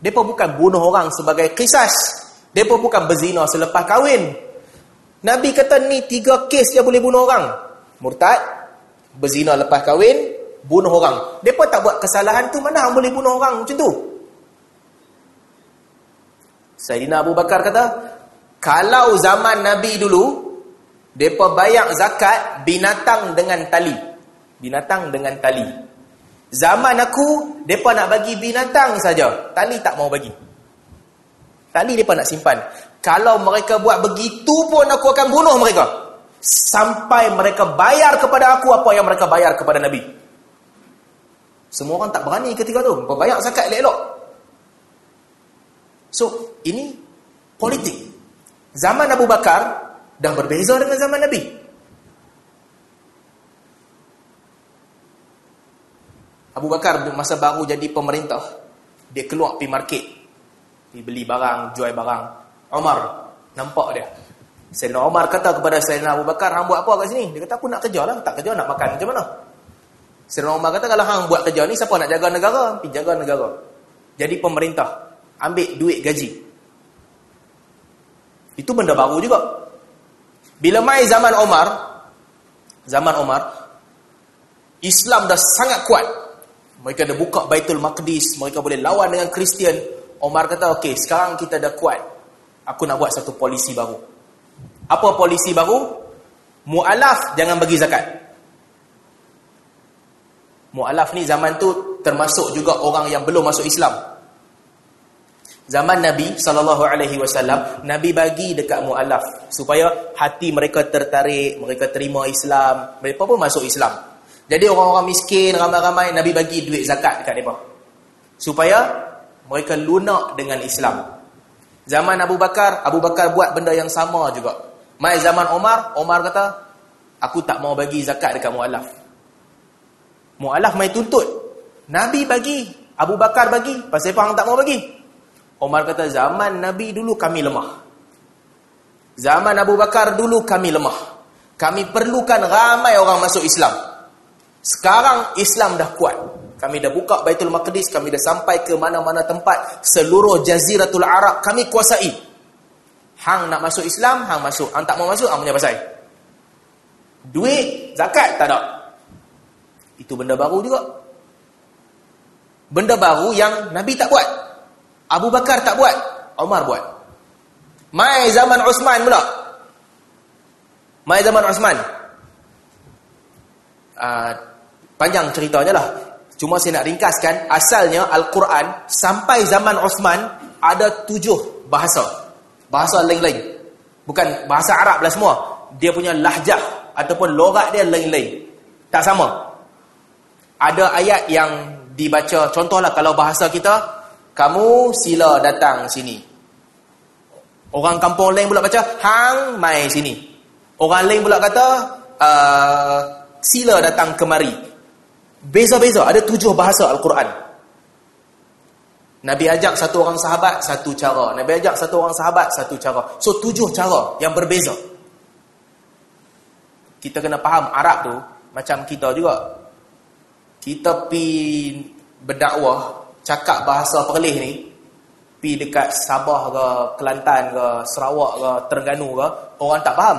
Mereka bukan bunuh orang sebagai kisas. Mereka bukan berzina selepas kahwin. Nabi kata ni tiga kes dia boleh bunuh orang. Murtad, berzina lepas kahwin, bunuh orang. Mereka tak buat kesalahan tu, mana yang boleh bunuh orang macam tu? Sayyidina Abu Bakar kata, kalau zaman Nabi dulu, mereka bayar zakat binatang dengan tali. Binatang dengan tali. Zaman aku, mereka nak bagi binatang saja. Tali tak mau bagi. Tali mereka nak simpan. Kalau mereka buat begitu pun aku akan bunuh mereka. Sampai mereka bayar kepada aku apa yang mereka bayar kepada Nabi. Semua orang tak berani ketika tu. Bayar zakat elok-elok. So, ini politik. Zaman Abu Bakar dah berbeza dengan zaman Nabi. Abu Bakar masa baru jadi pemerintah. Dia keluar pergi market. Pergi beli barang, jual barang. Omar nampak dia. Sayyidina Omar kata kepada Sayyidina Abu Bakar, "Hang buat apa kat sini?" Dia kata, "Aku nak kerja lah, tak kerja nak makan macam mana?" Sayyidina Omar kata, "Kalau hang buat kerja ni, siapa nak jaga negara? Pergi jaga negara." Jadi pemerintah ambil duit gaji. Itu benda baru juga. Bila mai zaman Omar, zaman Omar, Islam dah sangat kuat. Mereka dah buka Baitul Maqdis, mereka boleh lawan dengan Kristian. Omar kata, "Okey, sekarang kita dah kuat aku nak buat satu polisi baru. Apa polisi baru? Mu'alaf jangan bagi zakat. Mu'alaf ni zaman tu termasuk juga orang yang belum masuk Islam. Zaman Nabi SAW, Nabi bagi dekat mu'alaf supaya hati mereka tertarik, mereka terima Islam, mereka pun masuk Islam. Jadi orang-orang miskin, ramai-ramai, Nabi bagi duit zakat dekat mereka. Supaya mereka lunak dengan Islam. Zaman Abu Bakar, Abu Bakar buat benda yang sama juga. Mai zaman Omar, Omar kata, aku tak mau bagi zakat dekat mu'alaf. Mu'alaf mai tuntut. Nabi bagi, Abu Bakar bagi, pasal apa tak mau bagi? Omar kata, zaman Nabi dulu kami lemah. Zaman Abu Bakar dulu kami lemah. Kami perlukan ramai orang masuk Islam. Sekarang Islam dah kuat. Kami dah buka Baitul Maqdis, kami dah sampai ke mana-mana tempat seluruh jaziratul Arab kami kuasai. Hang nak masuk Islam, hang masuk. Hang tak mau masuk, hang punya pasal. Duit, zakat tak ada. Itu benda baru juga. Benda baru yang Nabi tak buat. Abu Bakar tak buat, Omar buat. Mai zaman Osman pula. Mai zaman Osman. Uh, panjang ceritanya lah. Cuma saya nak ringkaskan, asalnya Al-Quran sampai zaman Osman ada tujuh bahasa. Bahasa lain-lain. Bukan bahasa Arab lah semua. Dia punya lahjah ataupun logat dia lain-lain. Tak sama. Ada ayat yang dibaca, contohlah kalau bahasa kita, kamu sila datang sini. Orang kampung lain pula baca, hang mai sini. Orang lain pula kata, uh, sila datang kemari. Beza-beza, ada tujuh bahasa Al-Quran. Nabi ajak satu orang sahabat, satu cara. Nabi ajak satu orang sahabat, satu cara. So, tujuh cara yang berbeza. Kita kena faham Arab tu, macam kita juga. Kita pi berdakwah, cakap bahasa perlih ni, pi dekat Sabah ke, Kelantan ke, Sarawak ke, Terengganu ke, orang tak faham.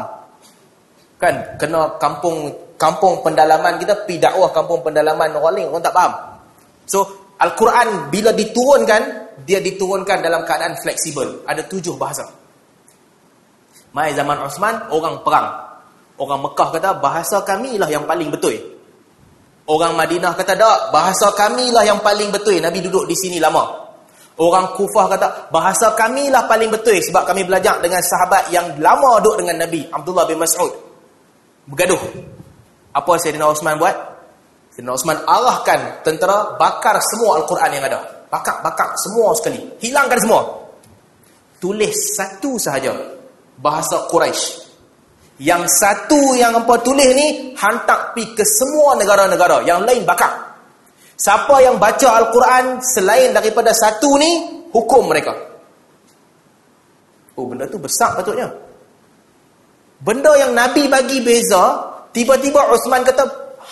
Kan, kena kampung kampung pendalaman kita pi dakwah kampung pendalaman orang lain orang tak faham. So al-Quran bila diturunkan dia diturunkan dalam keadaan fleksibel. Ada tujuh bahasa. Mai zaman Osman orang perang. Orang Mekah kata bahasa kami lah yang paling betul. Orang Madinah kata tak bahasa kami lah yang paling betul. Nabi duduk di sini lama. Orang kufah kata, bahasa kami lah paling betul sebab kami belajar dengan sahabat yang lama duduk dengan Nabi, Abdullah bin Mas'ud. Bergaduh. Apa Sayyidina Osman buat? Sayyidina Osman arahkan tentera bakar semua Al-Quran yang ada. Bakar-bakar semua sekali. Hilangkan semua. Tulis satu sahaja. Bahasa Quraisy. Yang satu yang apa tulis ni, hantar pi ke semua negara-negara. Yang lain bakar. Siapa yang baca Al-Quran selain daripada satu ni, hukum mereka. Oh, benda tu besar patutnya. Benda yang Nabi bagi beza, tiba-tiba Osman kata,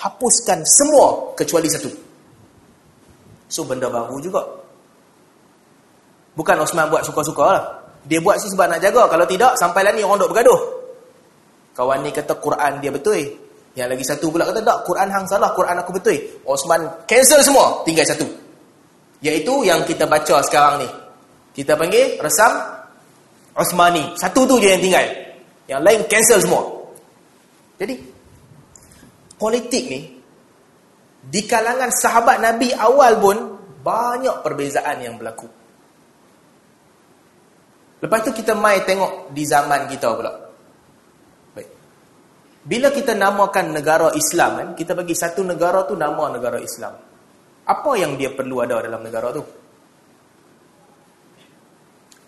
hapuskan semua kecuali satu. So, benda baru juga. Bukan Osman buat suka-suka lah. Dia buat sih sebab nak jaga. Kalau tidak, sampai lah ni orang duk bergaduh. Kawan ni kata Quran dia betul. Yang lagi satu pula kata, tak, Quran hang salah, Quran aku betul. Osman cancel semua, tinggal satu. Iaitu yang kita baca sekarang ni. Kita panggil resam Osmani. Satu tu je yang tinggal. Yang lain cancel semua. Jadi, politik ni, di kalangan sahabat Nabi awal pun, banyak perbezaan yang berlaku. Lepas tu kita mai tengok di zaman kita pula. Bila kita namakan negara Islam kan, kita bagi satu negara tu nama negara Islam. Apa yang dia perlu ada dalam negara tu?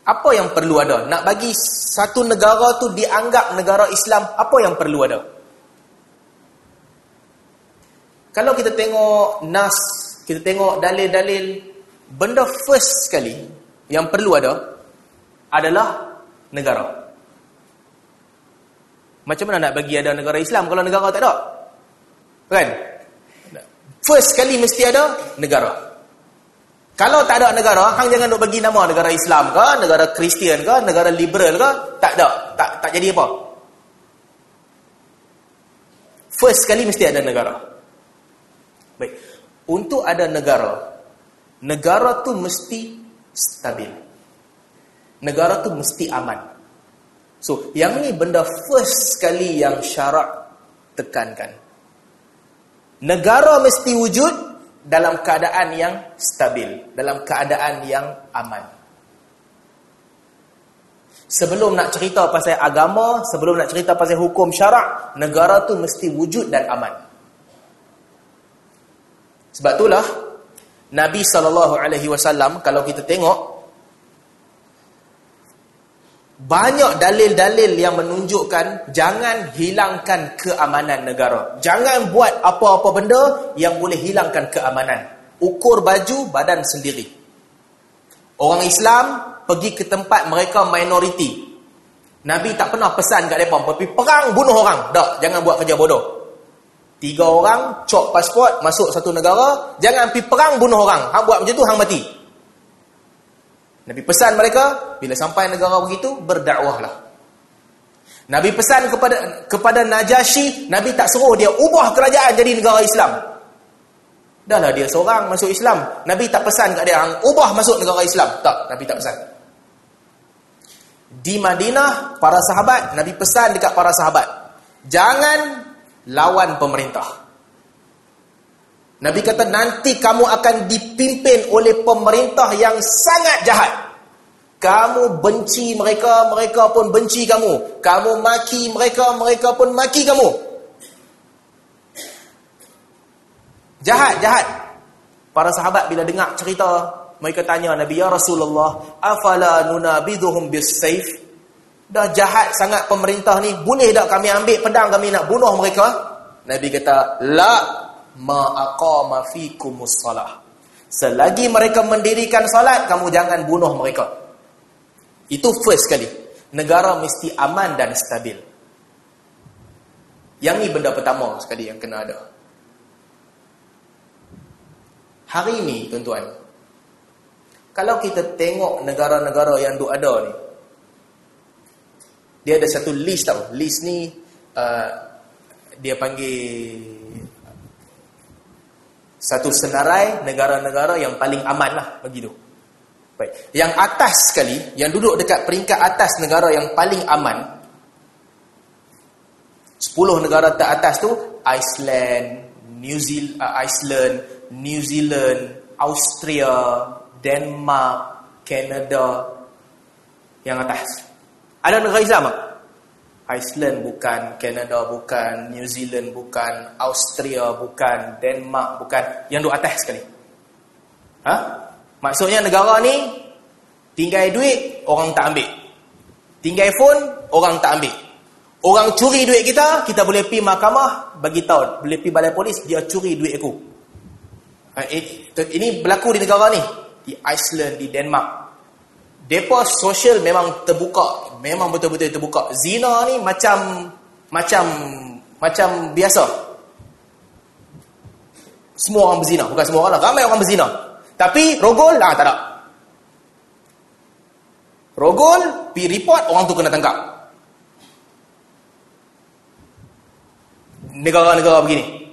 Apa yang perlu ada? Nak bagi satu negara tu dianggap negara Islam, apa yang perlu ada? Kalau kita tengok nas, kita tengok dalil-dalil, benda first sekali yang perlu ada adalah negara. Macam mana nak bagi ada negara Islam kalau negara tak ada? Kan? First kali mesti ada negara. Kalau tak ada negara, hang jangan nak bagi nama negara Islam ke, negara Kristian ke, negara liberal ke, tak ada. Tak tak jadi apa. First kali mesti ada negara. Baik. Untuk ada negara, negara tu mesti stabil. Negara tu mesti aman. So, yang ni benda first sekali yang syarak tekankan. Negara mesti wujud dalam keadaan yang stabil, dalam keadaan yang aman. Sebelum nak cerita pasal agama, sebelum nak cerita pasal hukum syarak, negara tu mesti wujud dan aman. Sebab itulah Nabi saw kalau kita tengok banyak dalil-dalil yang menunjukkan jangan hilangkan keamanan negara. Jangan buat apa-apa benda yang boleh hilangkan keamanan. Ukur baju badan sendiri. Orang Islam pergi ke tempat mereka minoriti. Nabi tak pernah pesan kat mereka pergi perang bunuh orang. Tak, jangan buat kerja bodoh. Tiga orang cop pasport masuk satu negara, jangan pergi perang bunuh orang. Hang buat macam tu hang mati. Nabi pesan mereka bila sampai negara begitu berdakwahlah. Nabi pesan kepada kepada Najasyi, Nabi tak suruh dia ubah kerajaan jadi negara Islam. Dahlah dia seorang masuk Islam. Nabi tak pesan kat dia ubah masuk negara Islam. Tak, Nabi tak pesan. Di Madinah, para sahabat, Nabi pesan dekat para sahabat, jangan lawan pemerintah. Nabi kata nanti kamu akan dipimpin oleh pemerintah yang sangat jahat. Kamu benci mereka, mereka pun benci kamu. Kamu maki mereka, mereka pun maki kamu. Jahat, jahat. Para sahabat bila dengar cerita, mereka tanya Nabi, Ya Rasulullah, afala nunabidhuhum bis saif? Dah jahat sangat pemerintah ni, boleh tak kami ambil pedang kami nak bunuh mereka? Nabi kata, La ma'aqama fikumus salah. Selagi mereka mendirikan salat, kamu jangan bunuh mereka. Itu first kali. Negara mesti aman dan stabil. Yang ni benda pertama sekali yang kena ada. Hari ini, tuan-tuan, kalau kita tengok negara-negara yang duk ada ni, dia ada satu list tau. List ni, uh, dia panggil satu senarai negara-negara yang paling aman lah begitu. Baik. Yang atas sekali, yang duduk dekat peringkat atas negara yang paling aman, 10 negara teratas tu, Iceland, New Zealand, uh, Iceland, New Zealand, Austria, Denmark, Canada yang atas. Ada negara Islam tak? Iceland bukan, Canada bukan, New Zealand bukan, Austria bukan, Denmark bukan, yang duduk atas sekali. Ha? Maksudnya negara ni tinggal duit orang tak ambil. Tinggal phone orang tak ambil. Orang curi duit kita, kita boleh pergi mahkamah bagi tahu, boleh pergi balai polis dia curi duit aku. Ha, ini berlaku di negara ni, di Iceland, di Denmark. Depa sosial memang terbuka, memang betul-betul terbuka. Zina ni macam macam macam biasa. Semua orang berzina, bukan semua orang lah, ramai orang berzina. Tapi rogol ah tak ada. Rogol pi report orang tu kena tangkap. Negara-negara begini.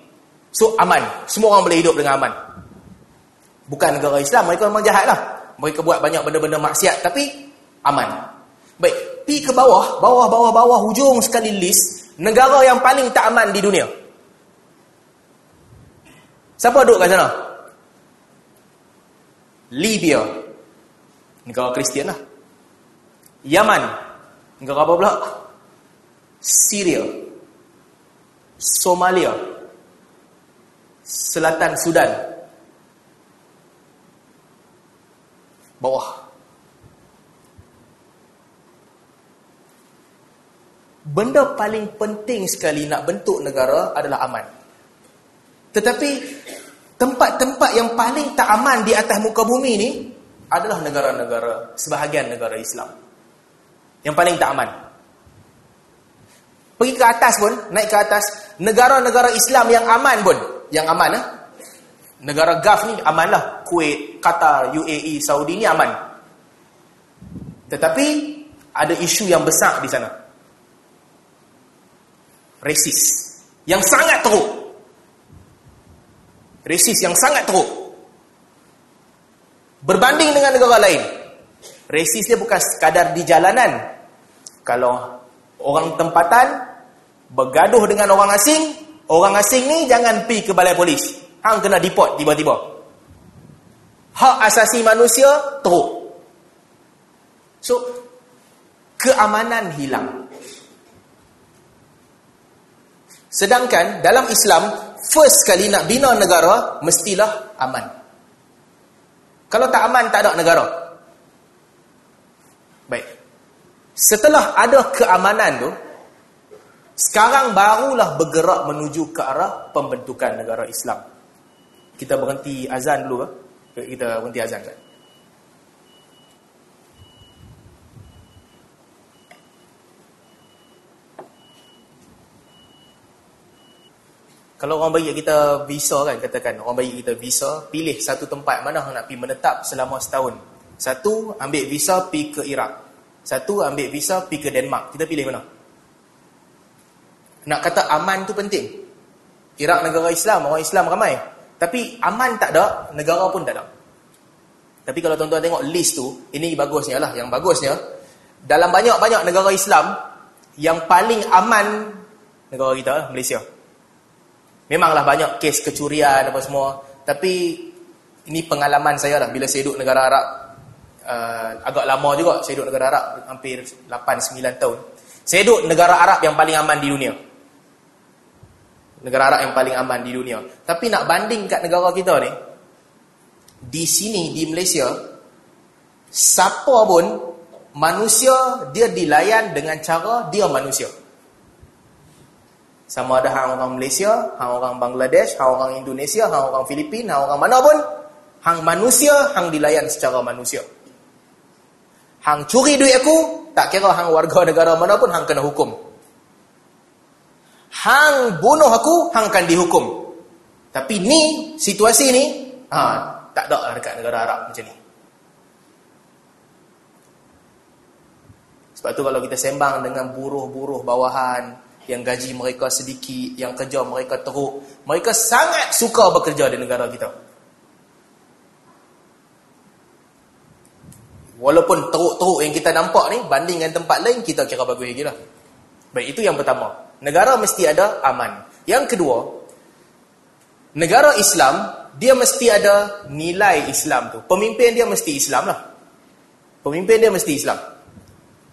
So aman, semua orang boleh hidup dengan aman. Bukan negara Islam, mereka memang jahatlah mereka buat banyak benda-benda maksiat tapi aman. Baik, pi ke bawah, bawah bawah bawah hujung sekali list negara yang paling tak aman di dunia. Siapa duduk kat sana? Libya. Negara Kristian lah. Yaman. Negara apa pula? Syria. Somalia. Selatan Sudan. Bawah. Benda paling penting sekali nak bentuk negara adalah aman. Tetapi tempat-tempat yang paling tak aman di atas muka bumi ni adalah negara-negara, sebahagian negara Islam. Yang paling tak aman. Pergi ke atas pun, naik ke atas, negara-negara Islam yang aman pun, yang aman eh? Negara Gulf ni amanlah. Kuwait, Qatar, UAE, Saudi ni aman. Tetapi ada isu yang besar di sana. Resis. Yang sangat teruk. Resis yang sangat teruk. Berbanding dengan negara lain. Resis dia bukan sekadar di jalanan. Kalau orang tempatan bergaduh dengan orang asing, orang asing ni jangan pergi ke balai polis. Hang kena deport tiba-tiba. Hak asasi manusia teruk. So, keamanan hilang. Sedangkan dalam Islam, first kali nak bina negara, mestilah aman. Kalau tak aman, tak ada negara. Baik. Setelah ada keamanan tu, sekarang barulah bergerak menuju ke arah pembentukan negara Islam kita berhenti azan dulu ke? Kita berhenti azan kan? Kalau orang bagi kita visa kan, katakan orang bagi kita visa, pilih satu tempat mana nak pergi menetap selama setahun. Satu, ambil visa pergi ke Iraq. Satu, ambil visa pergi ke Denmark. Kita pilih mana? Nak kata aman tu penting. Iraq negara Islam, orang Islam ramai. Tapi aman tak ada, negara pun tak ada. Tapi kalau tuan-tuan tengok list tu, ini bagusnya lah. Yang bagusnya, dalam banyak-banyak negara Islam, yang paling aman negara kita, Malaysia. Memanglah banyak kes kecurian apa semua. Tapi ini pengalaman saya lah. Bila saya duduk negara Arab, uh, agak lama juga saya duduk negara Arab, hampir 8-9 tahun. Saya duduk negara Arab yang paling aman di dunia negara Arab yang paling aman di dunia. Tapi nak banding kat negara kita ni, di sini, di Malaysia, siapa pun, manusia, dia dilayan dengan cara dia manusia. Sama ada hang orang Malaysia, hang orang Bangladesh, hang orang Indonesia, hang orang Filipina, hang orang mana pun, hang manusia, hang dilayan secara manusia. Hang curi duit aku, tak kira hang warga negara mana pun, hang kena hukum. Hang bunuh aku, hang akan dihukum. Tapi ni, situasi ni, ha, tak ada lah dekat negara Arab macam ni. Sebab tu kalau kita sembang dengan buruh-buruh bawahan, yang gaji mereka sedikit, yang kerja mereka teruk, mereka sangat suka bekerja di negara kita. Walaupun teruk-teruk yang kita nampak ni, banding dengan tempat lain, kita kira bagus lagi lah. Baik, itu yang pertama. Negara mesti ada aman. Yang kedua, negara Islam, dia mesti ada nilai Islam tu. Pemimpin dia mesti Islam lah. Pemimpin dia mesti Islam.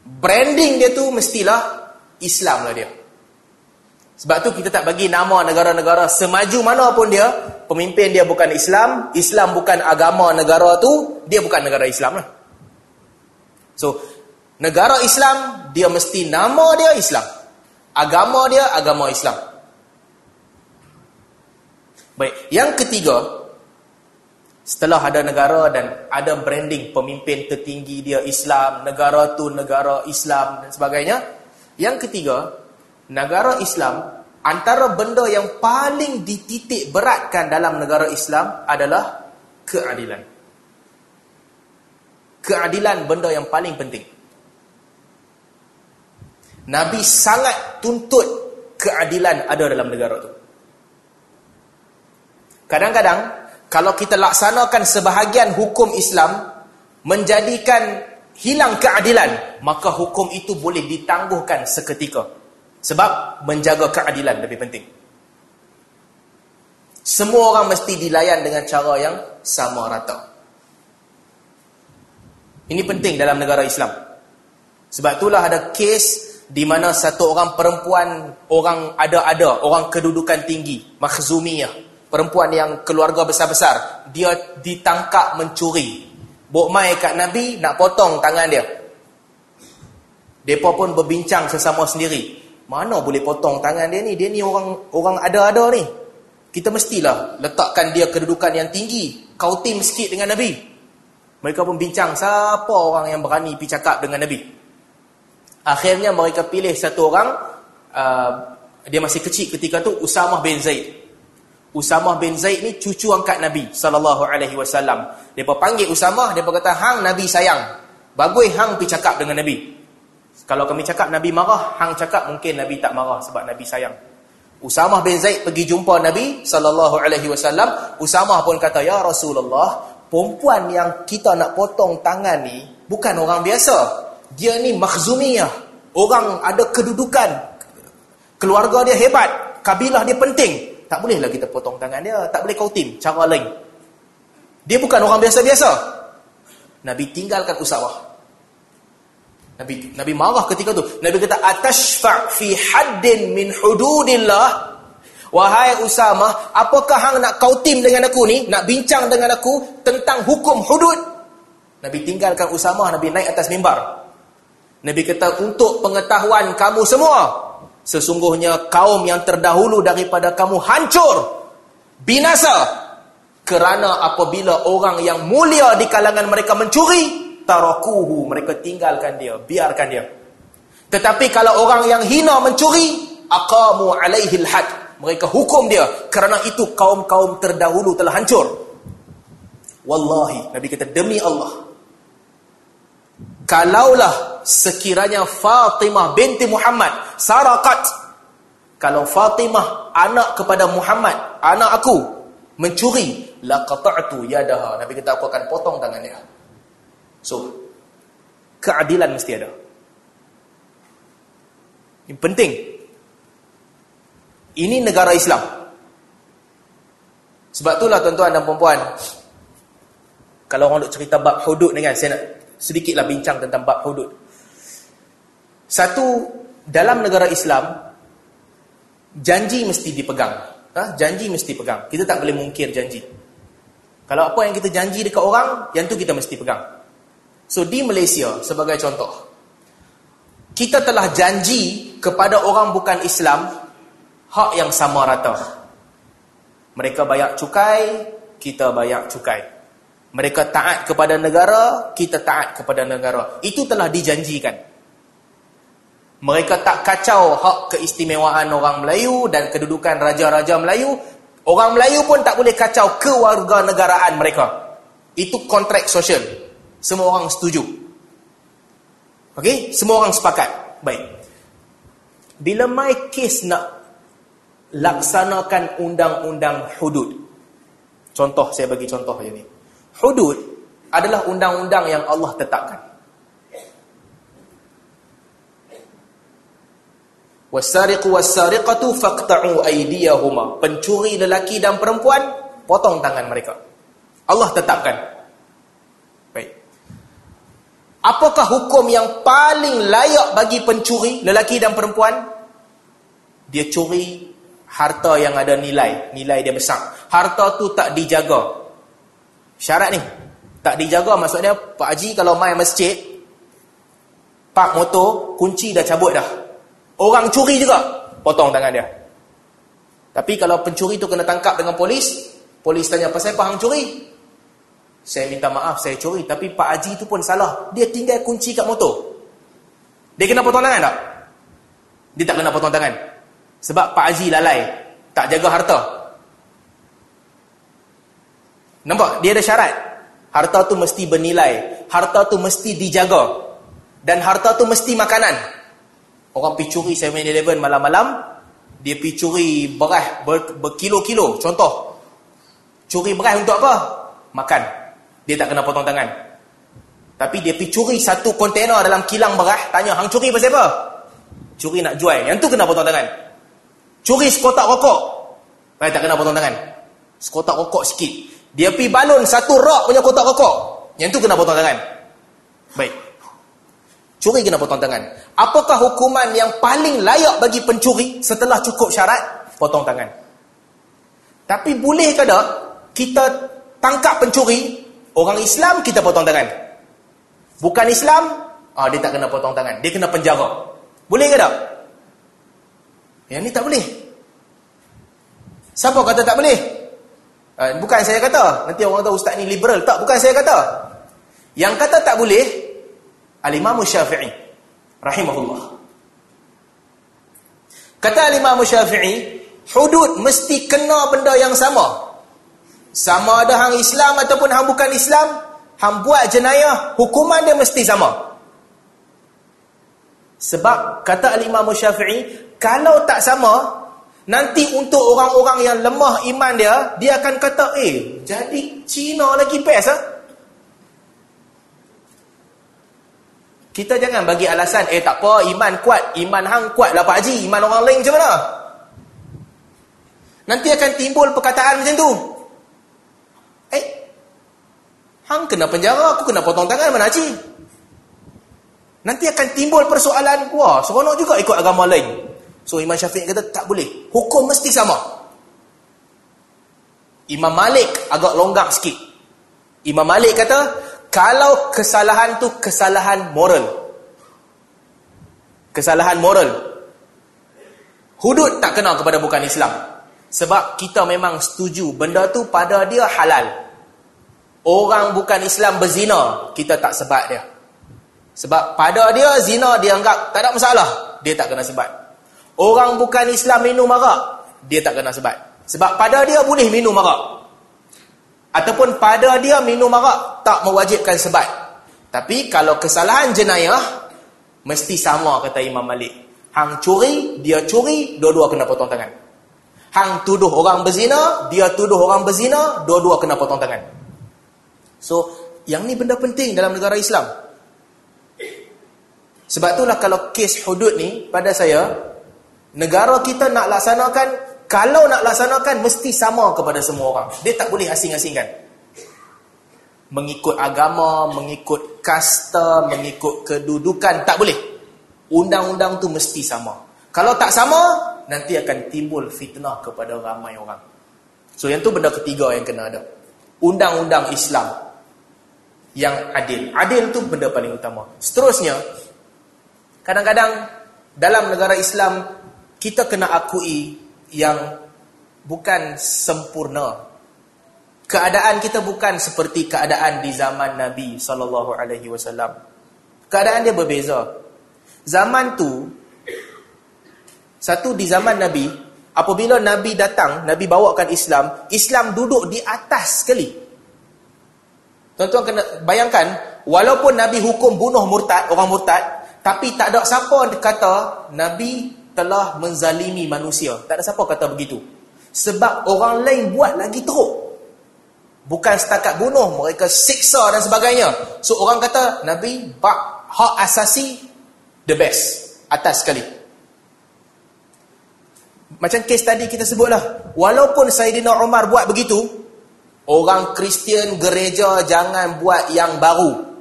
Branding dia tu mestilah Islam lah dia. Sebab tu kita tak bagi nama negara-negara semaju mana pun dia, pemimpin dia bukan Islam, Islam bukan agama negara tu, dia bukan negara Islam lah. So, negara Islam, dia mesti nama dia Islam. Agama dia agama Islam. Baik, yang ketiga, setelah ada negara dan ada branding pemimpin tertinggi dia Islam, negara tu negara Islam dan sebagainya. Yang ketiga, negara Islam antara benda yang paling dititik beratkan dalam negara Islam adalah keadilan. Keadilan benda yang paling penting. Nabi sangat tuntut keadilan ada dalam negara tu. Kadang-kadang kalau kita laksanakan sebahagian hukum Islam menjadikan hilang keadilan, maka hukum itu boleh ditangguhkan seketika. Sebab menjaga keadilan lebih penting. Semua orang mesti dilayan dengan cara yang sama rata. Ini penting dalam negara Islam. Sebab itulah ada kes di mana satu orang perempuan, orang ada-ada, orang kedudukan tinggi, makhzumiyah, perempuan yang keluarga besar-besar dia ditangkap mencuri. Bok mai kat nabi nak potong tangan dia. Depa pun berbincang sesama sendiri. Mana boleh potong tangan dia ni? Dia ni orang orang ada-ada ni. Kita mestilah letakkan dia kedudukan yang tinggi kau tim sikit dengan nabi. Mereka pun bincang siapa orang yang berani pergi cakap dengan nabi akhirnya mereka pilih satu orang uh, dia masih kecil ketika tu Usamah bin Zaid Usamah bin Zaid ni cucu angkat Nabi sallallahu alaihi wasallam. Depa panggil Usamah, depa kata hang Nabi sayang. Bagui hang pi cakap dengan Nabi. Kalau kami cakap Nabi marah, hang cakap mungkin Nabi tak marah sebab Nabi sayang. Usamah bin Zaid pergi jumpa Nabi sallallahu alaihi wasallam. Usamah pun kata, "Ya Rasulullah, perempuan yang kita nak potong tangan ni bukan orang biasa. Dia ni makhzumiyah. Orang ada kedudukan. Keluarga dia hebat, kabilah dia penting." tak bolehlah kita potong tangan dia. Tak boleh kau tim. Cara lain. Dia bukan orang biasa-biasa. Nabi tinggalkan Usawah. Nabi Nabi marah ketika tu. Nabi kata, Atashfa' fi haddin min hududillah. Wahai Usama, apakah hang nak kau tim dengan aku ni? Nak bincang dengan aku tentang hukum hudud? Nabi tinggalkan Usama, Nabi naik atas mimbar. Nabi kata, untuk pengetahuan kamu semua, Sesungguhnya kaum yang terdahulu daripada kamu hancur, binasa. Kerana apabila orang yang mulia di kalangan mereka mencuri, tarakuhu, mereka tinggalkan dia, biarkan dia. Tetapi kalau orang yang hina mencuri, aqamu alaihi had. Mereka hukum dia kerana itu kaum-kaum terdahulu telah hancur. Wallahi, Nabi kata demi Allah, kalaulah sekiranya Fatimah binti Muhammad sarakat kalau Fatimah anak kepada Muhammad anak aku mencuri laqata'tu yadaha. Nabi kata aku akan potong tangan dia. So keadilan mesti ada. Ini penting ini negara Islam. Sebab itulah tuan-tuan dan puan-puan kalau orang nak cerita bab hudud dengan saya nak sedikitlah bincang tentang bab hudud. Satu, dalam negara Islam, janji mesti dipegang. Ha? Janji mesti pegang. Kita tak boleh mungkir janji. Kalau apa yang kita janji dekat orang, yang tu kita mesti pegang. So, di Malaysia, sebagai contoh, kita telah janji kepada orang bukan Islam, hak yang sama rata. Mereka bayar cukai, kita bayar cukai. Mereka taat kepada negara, kita taat kepada negara. Itu telah dijanjikan. Mereka tak kacau hak keistimewaan orang Melayu dan kedudukan raja-raja Melayu. Orang Melayu pun tak boleh kacau kewarganegaraan mereka. Itu kontrak sosial. Semua orang setuju. Okey? Semua orang sepakat. Baik. Bila mai kes nak laksanakan undang-undang hudud. Contoh, saya bagi contoh je ni. Hudud adalah undang-undang yang Allah tetapkan. Wasariqu wasariqatu faqta'u aydiyahuma. Pencuri lelaki dan perempuan, potong tangan mereka. Allah tetapkan. Baik. Apakah hukum yang paling layak bagi pencuri, lelaki dan perempuan? Dia curi harta yang ada nilai, nilai dia besar. Harta tu tak dijaga. Syarat ni, tak dijaga maksudnya Pak Haji kalau main masjid, park motor, kunci dah cabut dah. Orang curi juga, potong tangan dia. Tapi kalau pencuri tu kena tangkap dengan polis, polis tanya, pasal apa hang curi? Saya minta maaf saya curi tapi Pak Haji tu pun salah. Dia tinggal kunci kat motor. Dia kena potong tangan tak? Dia tak kena potong tangan. Sebab Pak Haji lalai. Tak jaga harta. Nampak? Dia ada syarat. Harta tu mesti bernilai. Harta tu mesti dijaga. Dan harta tu mesti makanan. Orang pergi curi 7-Eleven malam-malam. Dia pergi curi beras berkilo-kilo. Contoh. Curi beras untuk apa? Makan dia tak kena potong tangan. Tapi dia pergi curi satu kontena dalam kilang beras, tanya, hang curi pasal apa? Curi nak jual. Yang tu kena potong tangan. Curi sekotak rokok. Baik, tak kena potong tangan. Sekotak rokok sikit. Dia pergi balon satu rok punya kotak rokok. Yang tu kena potong tangan. Baik. Curi kena potong tangan. Apakah hukuman yang paling layak bagi pencuri setelah cukup syarat? Potong tangan. Tapi boleh ke tak kita tangkap pencuri Orang Islam kita potong tangan. Bukan Islam, ah dia tak kena potong tangan. Dia kena penjara. Boleh ke tak? Yang ni tak boleh. Siapa kata tak boleh? Uh, bukan saya kata. Nanti orang tahu ustaz ni liberal. Tak, bukan saya kata. Yang kata tak boleh, Al-Imam Syafi'i. Rahimahullah. Kata Al-Imam Syafi'i, hudud mesti kena benda yang sama. Sama ada hang Islam ataupun hang bukan Islam, hang buat jenayah, hukuman dia mesti sama. Sebab kata Al-Imam Syafi'i, kalau tak sama, nanti untuk orang-orang yang lemah iman dia, dia akan kata, "Eh, jadi Cina lagi best ah?" Kita jangan bagi alasan, "Eh, tak apa, iman kuat, iman hang kuat lah Pak Haji, iman orang lain macam mana?" Nanti akan timbul perkataan macam tu. Eh, hang kena penjara, aku kena potong tangan mana haji? Nanti akan timbul persoalan, wah, seronok juga ikut agama lain. So Imam Syafiq kata tak boleh. Hukum mesti sama. Imam Malik agak longgar sikit. Imam Malik kata, kalau kesalahan tu kesalahan moral. Kesalahan moral. Hudud tak kenal kepada bukan Islam. Sebab kita memang setuju benda tu pada dia halal. Orang bukan Islam berzina, kita tak sebat dia. Sebab pada dia zina dia anggap tak ada masalah, dia tak kena sebat. Orang bukan Islam minum arak, dia tak kena sebat. Sebab pada dia boleh minum arak. Ataupun pada dia minum arak tak mewajibkan sebat. Tapi kalau kesalahan jenayah mesti sama kata Imam Malik. Hang curi, dia curi, dua-dua kena potong tangan. Hang tuduh orang berzina, dia tuduh orang berzina, dua-dua kena potong tangan. So, yang ni benda penting dalam negara Islam. Sebab itulah kalau kes hudud ni, pada saya, negara kita nak laksanakan, kalau nak laksanakan, mesti sama kepada semua orang. Dia tak boleh asing-asingkan. Mengikut agama, mengikut kasta, mengikut kedudukan, tak boleh. Undang-undang tu mesti sama. Kalau tak sama, nanti akan timbul fitnah kepada ramai orang. So yang tu benda ketiga yang kena ada. Undang-undang Islam yang adil. Adil tu benda paling utama. Seterusnya, kadang-kadang dalam negara Islam kita kena akui yang bukan sempurna. Keadaan kita bukan seperti keadaan di zaman Nabi sallallahu alaihi wasallam. Keadaan dia berbeza. Zaman tu satu di zaman Nabi, apabila Nabi datang, Nabi bawakan Islam, Islam duduk di atas sekali. Tuan-tuan kena bayangkan, walaupun Nabi hukum bunuh murtad, orang murtad, tapi tak ada siapa kata Nabi telah menzalimi manusia. Tak ada siapa kata begitu. Sebab orang lain buat lagi teruk. Bukan setakat bunuh, mereka siksa dan sebagainya. So orang kata Nabi bak hak asasi the best. Atas sekali. Macam kes tadi kita sebutlah. Walaupun Sayyidina Umar buat begitu, orang Kristian gereja jangan buat yang baru.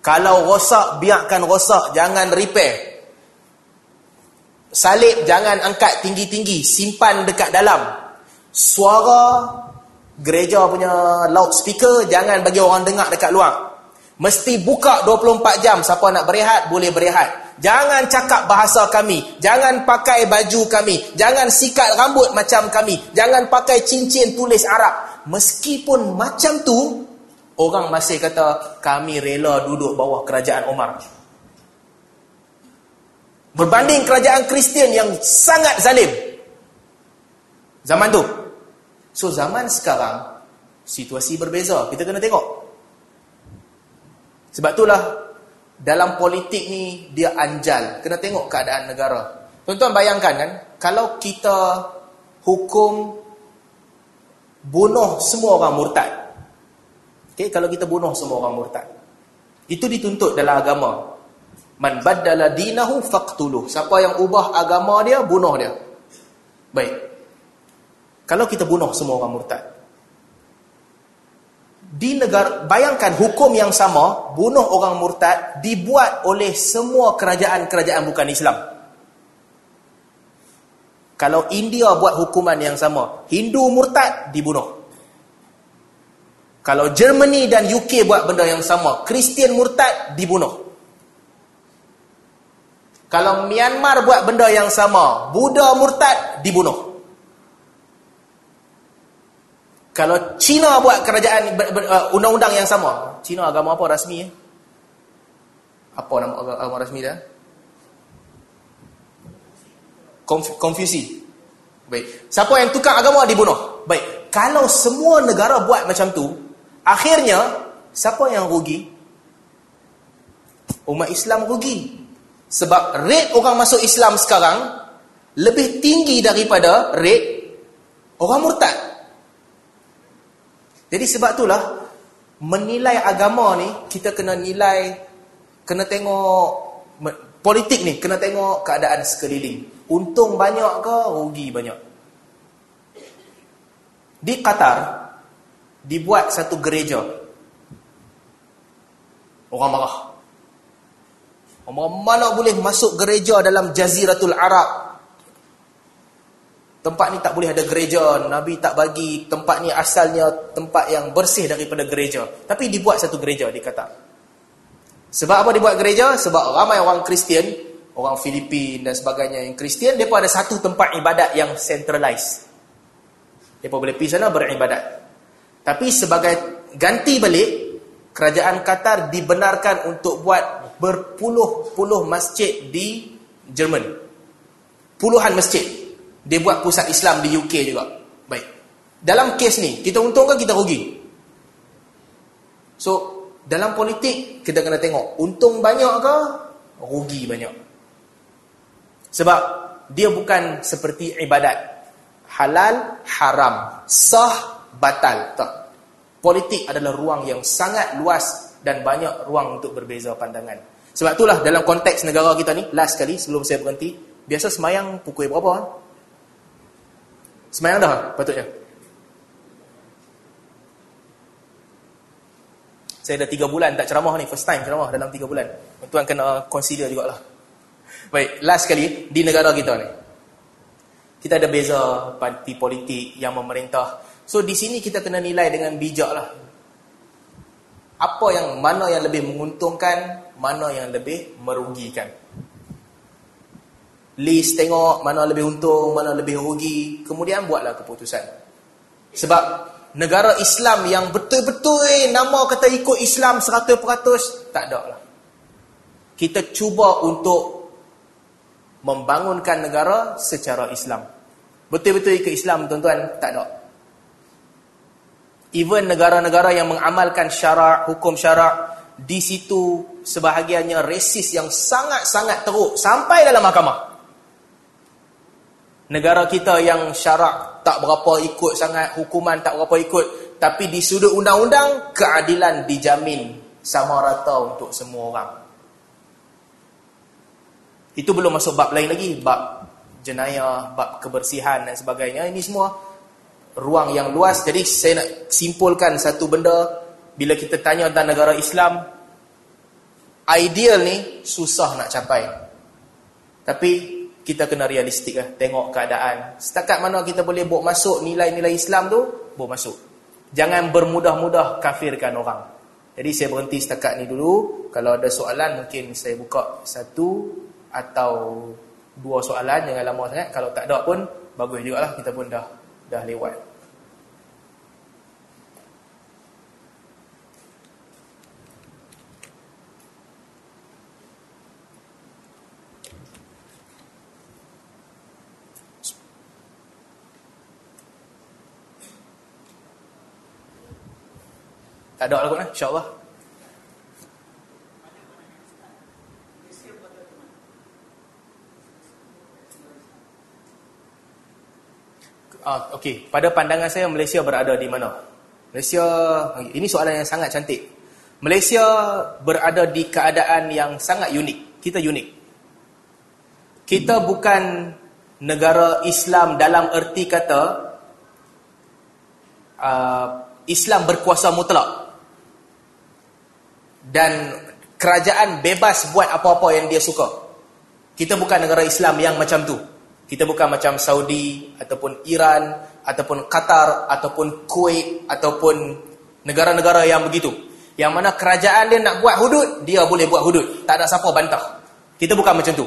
Kalau rosak, biarkan rosak. Jangan repair. Salib jangan angkat tinggi-tinggi. Simpan dekat dalam. Suara gereja punya loudspeaker jangan bagi orang dengar dekat luar. Mesti buka 24 jam. Siapa nak berehat, boleh berehat. Jangan cakap bahasa kami. Jangan pakai baju kami. Jangan sikat rambut macam kami. Jangan pakai cincin tulis Arab. Meskipun macam tu, orang masih kata, kami rela duduk bawah kerajaan Umar. Berbanding kerajaan Kristian yang sangat zalim. Zaman tu. So zaman sekarang, situasi berbeza. Kita kena tengok. Sebab itulah, dalam politik ni, dia anjal. Kena tengok keadaan negara. Tuan-tuan bayangkan kan, kalau kita hukum bunuh semua orang murtad. Okay, kalau kita bunuh semua orang murtad. Itu dituntut dalam agama. Man baddala dinahu faqtuluh. Siapa yang ubah agama dia, bunuh dia. Baik. Kalau kita bunuh semua orang murtad. Di negara bayangkan hukum yang sama, bunuh orang murtad dibuat oleh semua kerajaan-kerajaan bukan Islam. Kalau India buat hukuman yang sama, Hindu murtad dibunuh. Kalau Germany dan UK buat benda yang sama, Kristian murtad dibunuh. Kalau Myanmar buat benda yang sama, Buddha murtad dibunuh. Kalau China buat kerajaan uh, undang-undang yang sama, China agama apa rasmi eh? Apa nama agama rasmi dia? Konf Konfusi. Baik. Siapa yang tukar agama dibunuh? Baik. Kalau semua negara buat macam tu, akhirnya siapa yang rugi? Umat Islam rugi. Sebab rate orang masuk Islam sekarang lebih tinggi daripada rate orang murtad. Jadi sebab itulah menilai agama ni kita kena nilai kena tengok politik ni kena tengok keadaan sekeliling. Untung banyak ke rugi banyak. Di Qatar dibuat satu gereja. Orang marah. Mana boleh masuk gereja dalam Jaziratul Arab? Tempat ni tak boleh ada gereja. Nabi tak bagi tempat ni asalnya tempat yang bersih daripada gereja. Tapi dibuat satu gereja, dia kata. Sebab apa dibuat gereja? Sebab ramai orang Kristian, orang Filipin dan sebagainya yang Kristian, mereka ada satu tempat ibadat yang centralized. Mereka boleh pergi sana beribadat. Tapi sebagai ganti balik, kerajaan Qatar dibenarkan untuk buat berpuluh-puluh masjid di Jerman. Puluhan masjid. Dia buat pusat Islam di UK juga. Baik. Dalam kes ni, kita untung ke kita rugi? So, dalam politik, kita kena tengok. Untung banyak ke? Rugi banyak. Sebab, dia bukan seperti ibadat. Halal, haram. Sah, batal. Tak. Politik adalah ruang yang sangat luas dan banyak ruang untuk berbeza pandangan. Sebab itulah dalam konteks negara kita ni, last sekali sebelum saya berhenti, biasa semayang pukul berapa? Ha? Semayang dah patutnya? Saya dah tiga bulan tak ceramah ni, first time ceramah dalam tiga bulan. Tuan kena consider jugalah. Baik, last sekali di negara kita ni. Kita ada beza parti politik yang memerintah. So di sini kita kena nilai dengan bijak lah apa yang mana yang lebih menguntungkan, mana yang lebih merugikan. List tengok mana lebih untung, mana lebih rugi, kemudian buatlah keputusan. Sebab negara Islam yang betul-betul eh, nama kata ikut Islam 100% tak ada lah. Kita cuba untuk membangunkan negara secara Islam. Betul-betul ikut Islam tuan-tuan, tak ada. Even negara-negara yang mengamalkan syarak, hukum syarak, di situ sebahagiannya resis yang sangat-sangat teruk sampai dalam mahkamah. Negara kita yang syarak tak berapa ikut sangat, hukuman tak berapa ikut, tapi di sudut undang-undang, keadilan dijamin sama rata untuk semua orang. Itu belum masuk bab lain lagi, bab jenayah, bab kebersihan dan sebagainya. Ini semua ruang yang luas. Jadi saya nak simpulkan satu benda bila kita tanya tentang negara Islam ideal ni susah nak capai. Tapi kita kena realistik lah. Tengok keadaan. Setakat mana kita boleh bawa masuk nilai-nilai Islam tu, bawa masuk. Jangan bermudah-mudah kafirkan orang. Jadi saya berhenti setakat ni dulu. Kalau ada soalan mungkin saya buka satu atau dua soalan. Jangan lama sangat. Kalau tak ada pun bagus juga lah. Kita pun dah dah lewat. Tak ada lah kot lah, insyaAllah. Ah, okay. Pada pandangan saya, Malaysia berada di mana? Malaysia, ini soalan yang sangat cantik. Malaysia berada di keadaan yang sangat unik. Kita unik. Kita bukan negara Islam dalam erti kata uh, Islam berkuasa mutlak dan kerajaan bebas buat apa-apa yang dia suka. Kita bukan negara Islam yang macam tu. Kita bukan macam Saudi ataupun Iran ataupun Qatar ataupun Kuwait ataupun negara-negara yang begitu. Yang mana kerajaan dia nak buat hudud, dia boleh buat hudud. Tak ada siapa bantah. Kita bukan macam tu.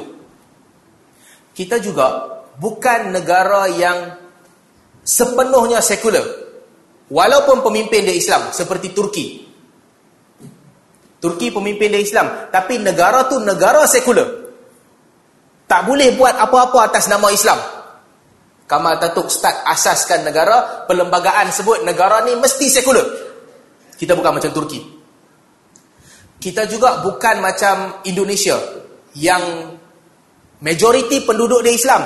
Kita juga bukan negara yang sepenuhnya sekular. Walaupun pemimpin dia Islam seperti Turki. Turki pemimpin dia Islam. Tapi negara tu negara sekular. Tak boleh buat apa-apa atas nama Islam. Kamal Tatuk start asaskan negara, perlembagaan sebut negara ni mesti sekular. Kita bukan macam Turki. Kita juga bukan macam Indonesia yang majoriti penduduk dia Islam.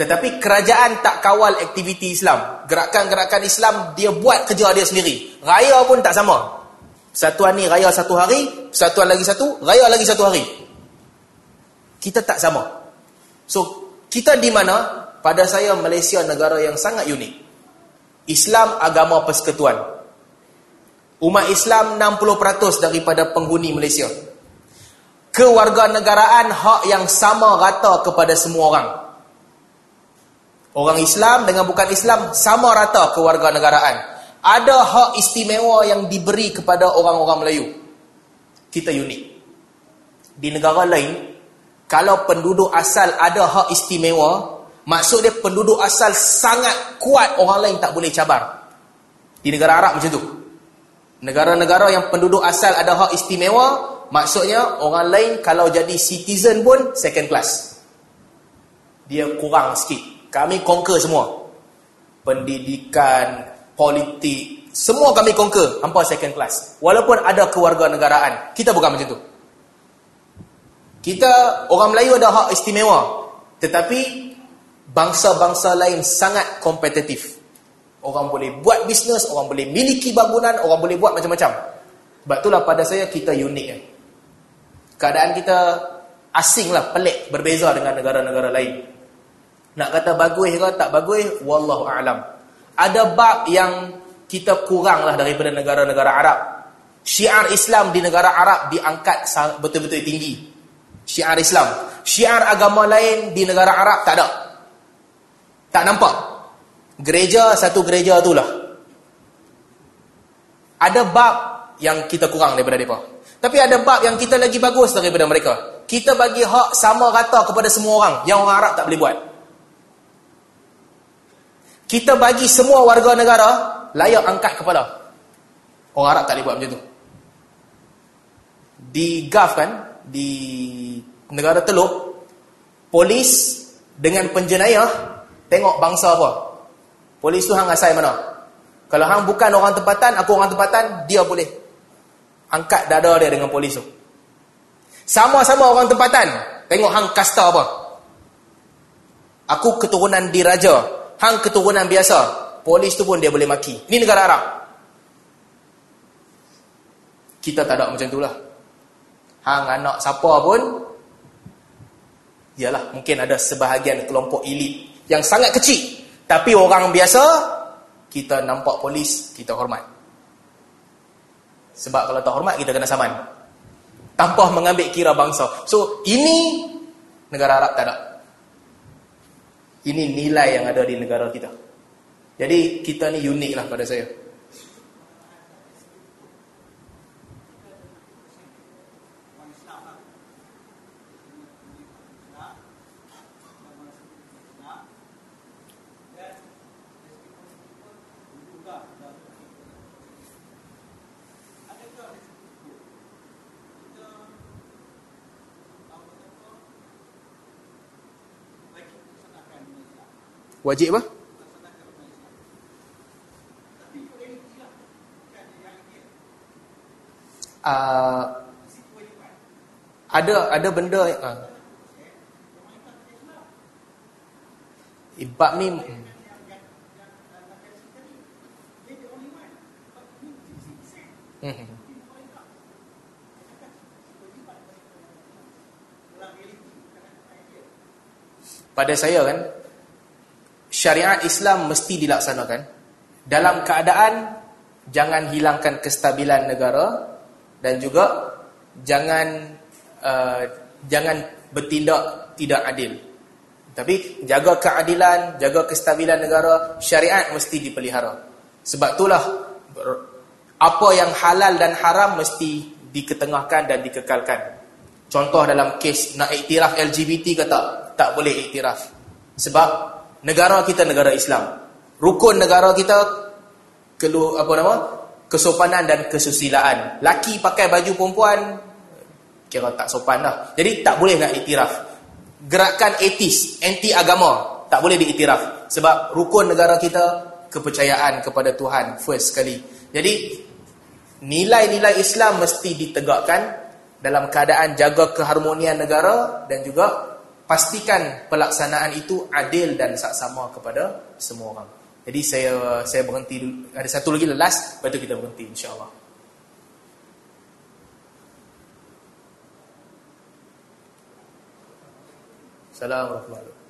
Tetapi kerajaan tak kawal aktiviti Islam. Gerakan-gerakan Islam dia buat kerja dia sendiri. Raya pun tak sama. Satuan ni raya satu hari, satuan lagi satu, raya lagi satu hari. Kita tak sama. So, kita di mana? Pada saya, Malaysia negara yang sangat unik. Islam agama persekutuan. Umat Islam 60% daripada penghuni Malaysia. Kewarganegaraan hak yang sama rata kepada semua orang. Orang Islam dengan bukan Islam sama rata kewarganegaraan ada hak istimewa yang diberi kepada orang-orang Melayu. Kita unik. Di negara lain, kalau penduduk asal ada hak istimewa, maksud dia penduduk asal sangat kuat, orang lain tak boleh cabar. Di negara Arab macam tu. Negara-negara yang penduduk asal ada hak istimewa, maksudnya orang lain kalau jadi citizen pun second class. Dia kurang sikit. Kami conquer semua. Pendidikan, politik, semua kami conquer, hampa second class. Walaupun ada kewarganegaraan, kita bukan macam tu. Kita, orang Melayu ada hak istimewa. Tetapi, bangsa-bangsa lain sangat kompetitif. Orang boleh buat bisnes, orang boleh miliki bangunan, orang boleh buat macam-macam. Sebab itulah pada saya, kita unik. Eh. Keadaan kita asing lah, pelik, berbeza dengan negara-negara lain. Nak kata bagus ke tak bagus, Wallahu a'lam ada bab yang kita kurang lah daripada negara-negara Arab. Syiar Islam di negara Arab diangkat betul-betul tinggi. Syiar Islam. Syiar agama lain di negara Arab tak ada. Tak nampak. Gereja satu gereja itulah. Ada bab yang kita kurang daripada mereka. Tapi ada bab yang kita lagi bagus daripada mereka. Kita bagi hak sama rata kepada semua orang. Yang orang Arab tak boleh buat. Kita bagi semua warga negara layak angkat kepala. Orang Arab tak boleh buat macam tu. Di kan, di negara Teluk, polis dengan penjenayah tengok bangsa apa. Polis tu hang asal mana? Kalau hang bukan orang tempatan, aku orang tempatan, dia boleh angkat dada dia dengan polis tu. Sama-sama orang tempatan, tengok hang kasta apa. Aku keturunan diraja, hang keturunan biasa, polis tu pun dia boleh maki. Ini negara Arab. Kita tak ada macam itulah. Hang anak siapa pun Yalah, mungkin ada sebahagian kelompok elit yang sangat kecil. Tapi orang biasa, kita nampak polis, kita hormat. Sebab kalau tak hormat, kita kena saman. tanpa mengambil kira bangsa. So, ini negara Arab tak ada. Ini nilai yang ada di negara kita. Jadi, kita ni unik lah pada saya. Wajib apa? Uh, ada ada benda uh, ibab ni hmm. pada saya kan syariat Islam mesti dilaksanakan dalam keadaan jangan hilangkan kestabilan negara dan juga jangan uh, jangan bertindak tidak adil. Tapi jaga keadilan, jaga kestabilan negara, syariat mesti dipelihara. Sebab itulah apa yang halal dan haram mesti diketengahkan dan dikekalkan. Contoh dalam kes nak iktiraf LGBT ke tak? Tak boleh iktiraf. Sebab negara kita negara Islam. Rukun negara kita kelu apa nama? kesopanan dan kesusilaan. Laki pakai baju perempuan kira tak sopan dah. Jadi tak boleh nak iktiraf. Gerakan etis, anti agama tak boleh diiktiraf sebab rukun negara kita kepercayaan kepada Tuhan first sekali. Jadi nilai-nilai Islam mesti ditegakkan dalam keadaan jaga keharmonian negara dan juga pastikan pelaksanaan itu adil dan saksama kepada semua orang. Jadi saya saya berhenti ada satu lagi last, lepas tu kita berhenti insya-Allah. Assalamualaikum.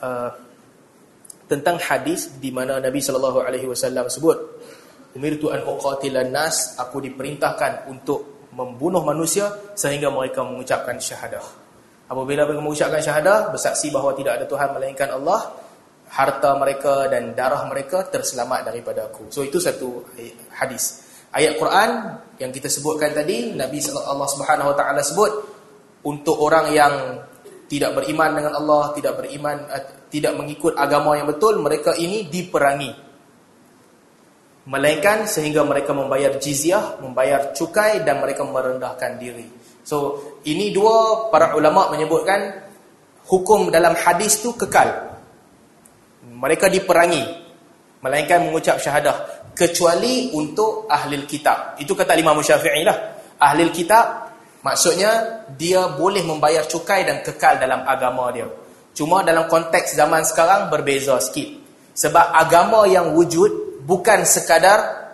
Uh, tentang hadis di mana Nabi sallallahu alaihi wasallam sebut umirtu an uqatilan nas aku diperintahkan untuk membunuh manusia sehingga mereka mengucapkan syahadah. Apabila mereka mengucapkan syahadah bersaksi bahawa tidak ada tuhan melainkan Allah harta mereka dan darah mereka terselamat daripada aku. So itu satu hadis. Ayat Quran yang kita sebutkan tadi Nabi sallallahu subhanahu wa taala sebut untuk orang yang tidak beriman dengan Allah, tidak beriman uh, tidak mengikut agama yang betul, mereka ini diperangi. Melainkan sehingga mereka membayar jizyah, membayar cukai dan mereka merendahkan diri. So, ini dua para ulama menyebutkan hukum dalam hadis tu kekal. Mereka diperangi melainkan mengucap syahadah kecuali untuk ahli kitab. Itu kata Imam Syafi'i lah. Ahli kitab Maksudnya dia boleh membayar cukai dan kekal dalam agama dia. Cuma dalam konteks zaman sekarang berbeza sikit. Sebab agama yang wujud bukan sekadar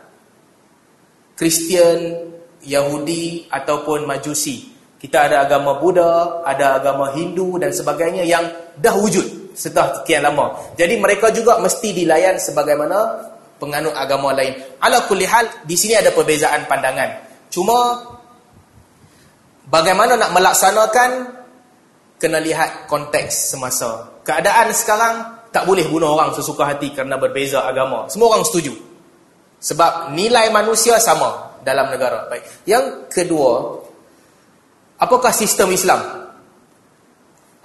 Kristian, Yahudi ataupun Majusi. Kita ada agama Buddha, ada agama Hindu dan sebagainya yang dah wujud setelah sekian lama. Jadi mereka juga mesti dilayan sebagaimana penganut agama lain. Ala kulli hal di sini ada perbezaan pandangan. Cuma Bagaimana nak melaksanakan kena lihat konteks semasa. Keadaan sekarang tak boleh bunuh orang sesuka hati kerana berbeza agama. Semua orang setuju. Sebab nilai manusia sama dalam negara. Baik. Yang kedua, Apakah sistem Islam?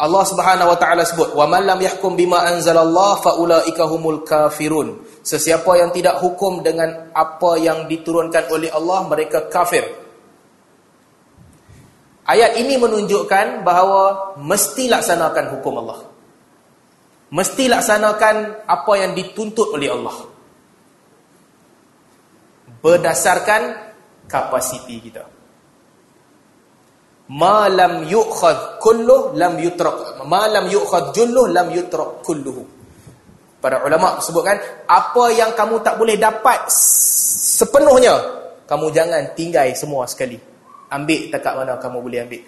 Allah Subhanahu wa taala sebut, "Wa man lam yahkum bima anzalallah fa ulaika humul kafirun." Sesiapa yang tidak hukum dengan apa yang diturunkan oleh Allah, mereka kafir. Ayat ini menunjukkan bahawa mesti laksanakan hukum Allah. Mesti laksanakan apa yang dituntut oleh Allah. Berdasarkan kapasiti kita ma lam yu'khadh kulluh lam yutrak ma lam yu'khadh julluh lam yutrak kulluhu para ulama sebutkan apa yang kamu tak boleh dapat sepenuhnya kamu jangan tinggal semua sekali ambil takat mana kamu boleh ambil.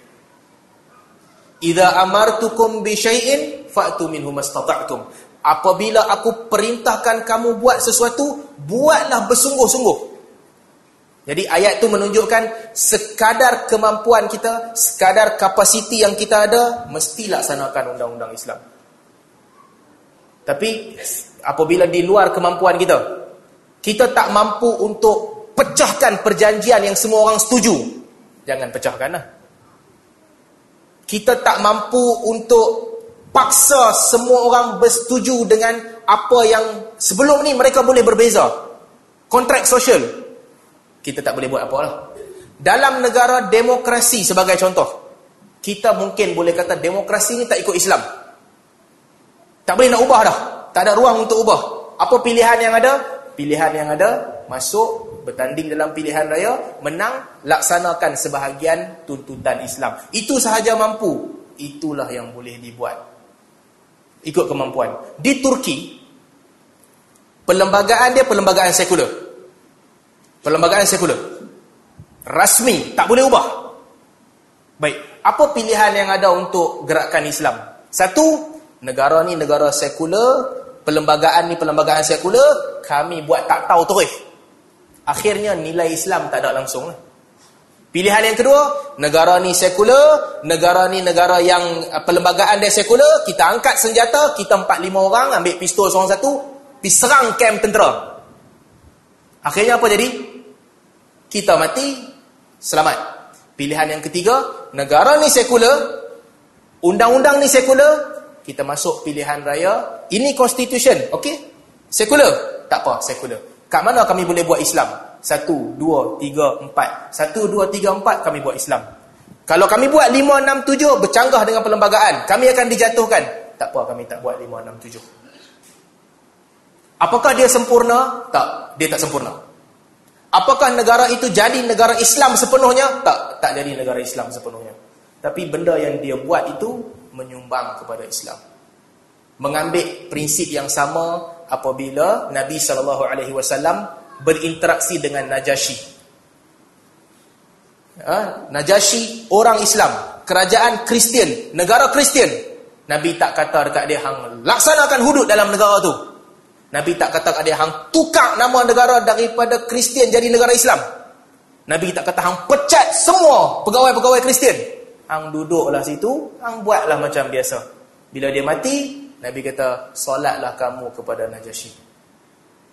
Idza amartukum bi syai'in fa'tu minhu mastata'tum. Apabila aku perintahkan kamu buat sesuatu buatlah bersungguh-sungguh. Jadi ayat tu menunjukkan sekadar kemampuan kita, sekadar kapasiti yang kita ada, mesti laksanakan undang-undang Islam. Tapi apabila di luar kemampuan kita, kita tak mampu untuk pecahkan perjanjian yang semua orang setuju, jangan pecahkanlah. Kita tak mampu untuk paksa semua orang bersetuju dengan apa yang sebelum ni mereka boleh berbeza. Kontrak sosial, kita tak boleh buat apa lah. Dalam negara demokrasi sebagai contoh, kita mungkin boleh kata demokrasi ni tak ikut Islam. Tak boleh nak ubah dah. Tak ada ruang untuk ubah. Apa pilihan yang ada? Pilihan yang ada, masuk, bertanding dalam pilihan raya, menang, laksanakan sebahagian tuntutan Islam. Itu sahaja mampu. Itulah yang boleh dibuat. Ikut kemampuan. Di Turki, perlembagaan dia perlembagaan sekular. Perlembagaan sekular. Rasmi, tak boleh ubah. Baik, apa pilihan yang ada untuk gerakan Islam? Satu, negara ni negara sekular, perlembagaan ni perlembagaan sekular, kami buat tak tahu terus. Akhirnya nilai Islam tak ada langsung. Lah. Pilihan yang kedua, negara ni sekular, negara ni negara yang uh, perlembagaan dia sekular, kita angkat senjata, kita empat lima orang ambil pistol seorang satu, pergi serang kem tentera. Akhirnya apa jadi? kita mati, selamat. Pilihan yang ketiga, negara ni sekular, undang-undang ni sekular, kita masuk pilihan raya, ini constitution, okey? Sekular? Tak apa, sekular. Kat mana kami boleh buat Islam? Satu, dua, tiga, empat. Satu, dua, tiga, empat, kami buat Islam. Kalau kami buat lima, enam, tujuh, bercanggah dengan perlembagaan, kami akan dijatuhkan. Tak apa, kami tak buat lima, enam, tujuh. Apakah dia sempurna? Tak, dia tak sempurna. Apakah negara itu jadi negara Islam sepenuhnya? Tak, tak jadi negara Islam sepenuhnya. Tapi benda yang dia buat itu menyumbang kepada Islam. Mengambil prinsip yang sama apabila Nabi sallallahu alaihi wasallam berinteraksi dengan Najasyi. Ha? Najasyi orang Islam, kerajaan Kristian, negara Kristian. Nabi tak kata dekat dia hang laksanakan hudud dalam negara tu. Nabi tak kata ada hang tukar nama negara daripada Kristian jadi negara Islam. Nabi tak kata hang pecat semua pegawai-pegawai Kristian. Hang duduklah situ, hang buatlah macam biasa. Bila dia mati, Nabi kata, solatlah kamu kepada Najasyi.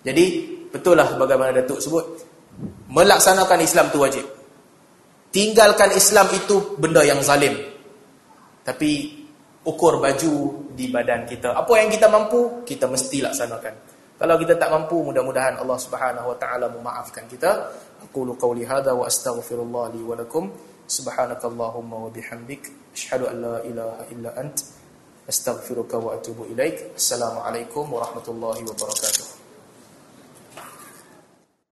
Jadi, betul lah bagaimana Datuk sebut. Melaksanakan Islam tu wajib. Tinggalkan Islam itu benda yang zalim. Tapi, ukur baju di badan kita. Apa yang kita mampu, kita mesti laksanakan. Kalau kita tak mampu, mudah-mudahan Allah Subhanahu wa taala memaafkan kita. Aku lu qauli hadza wa astaghfirullah li wa lakum. Subhanakallahumma wa bihamdik asyhadu an la ilaha illa ant astaghfiruka wa atubu ilaik. Assalamualaikum warahmatullahi wabarakatuh.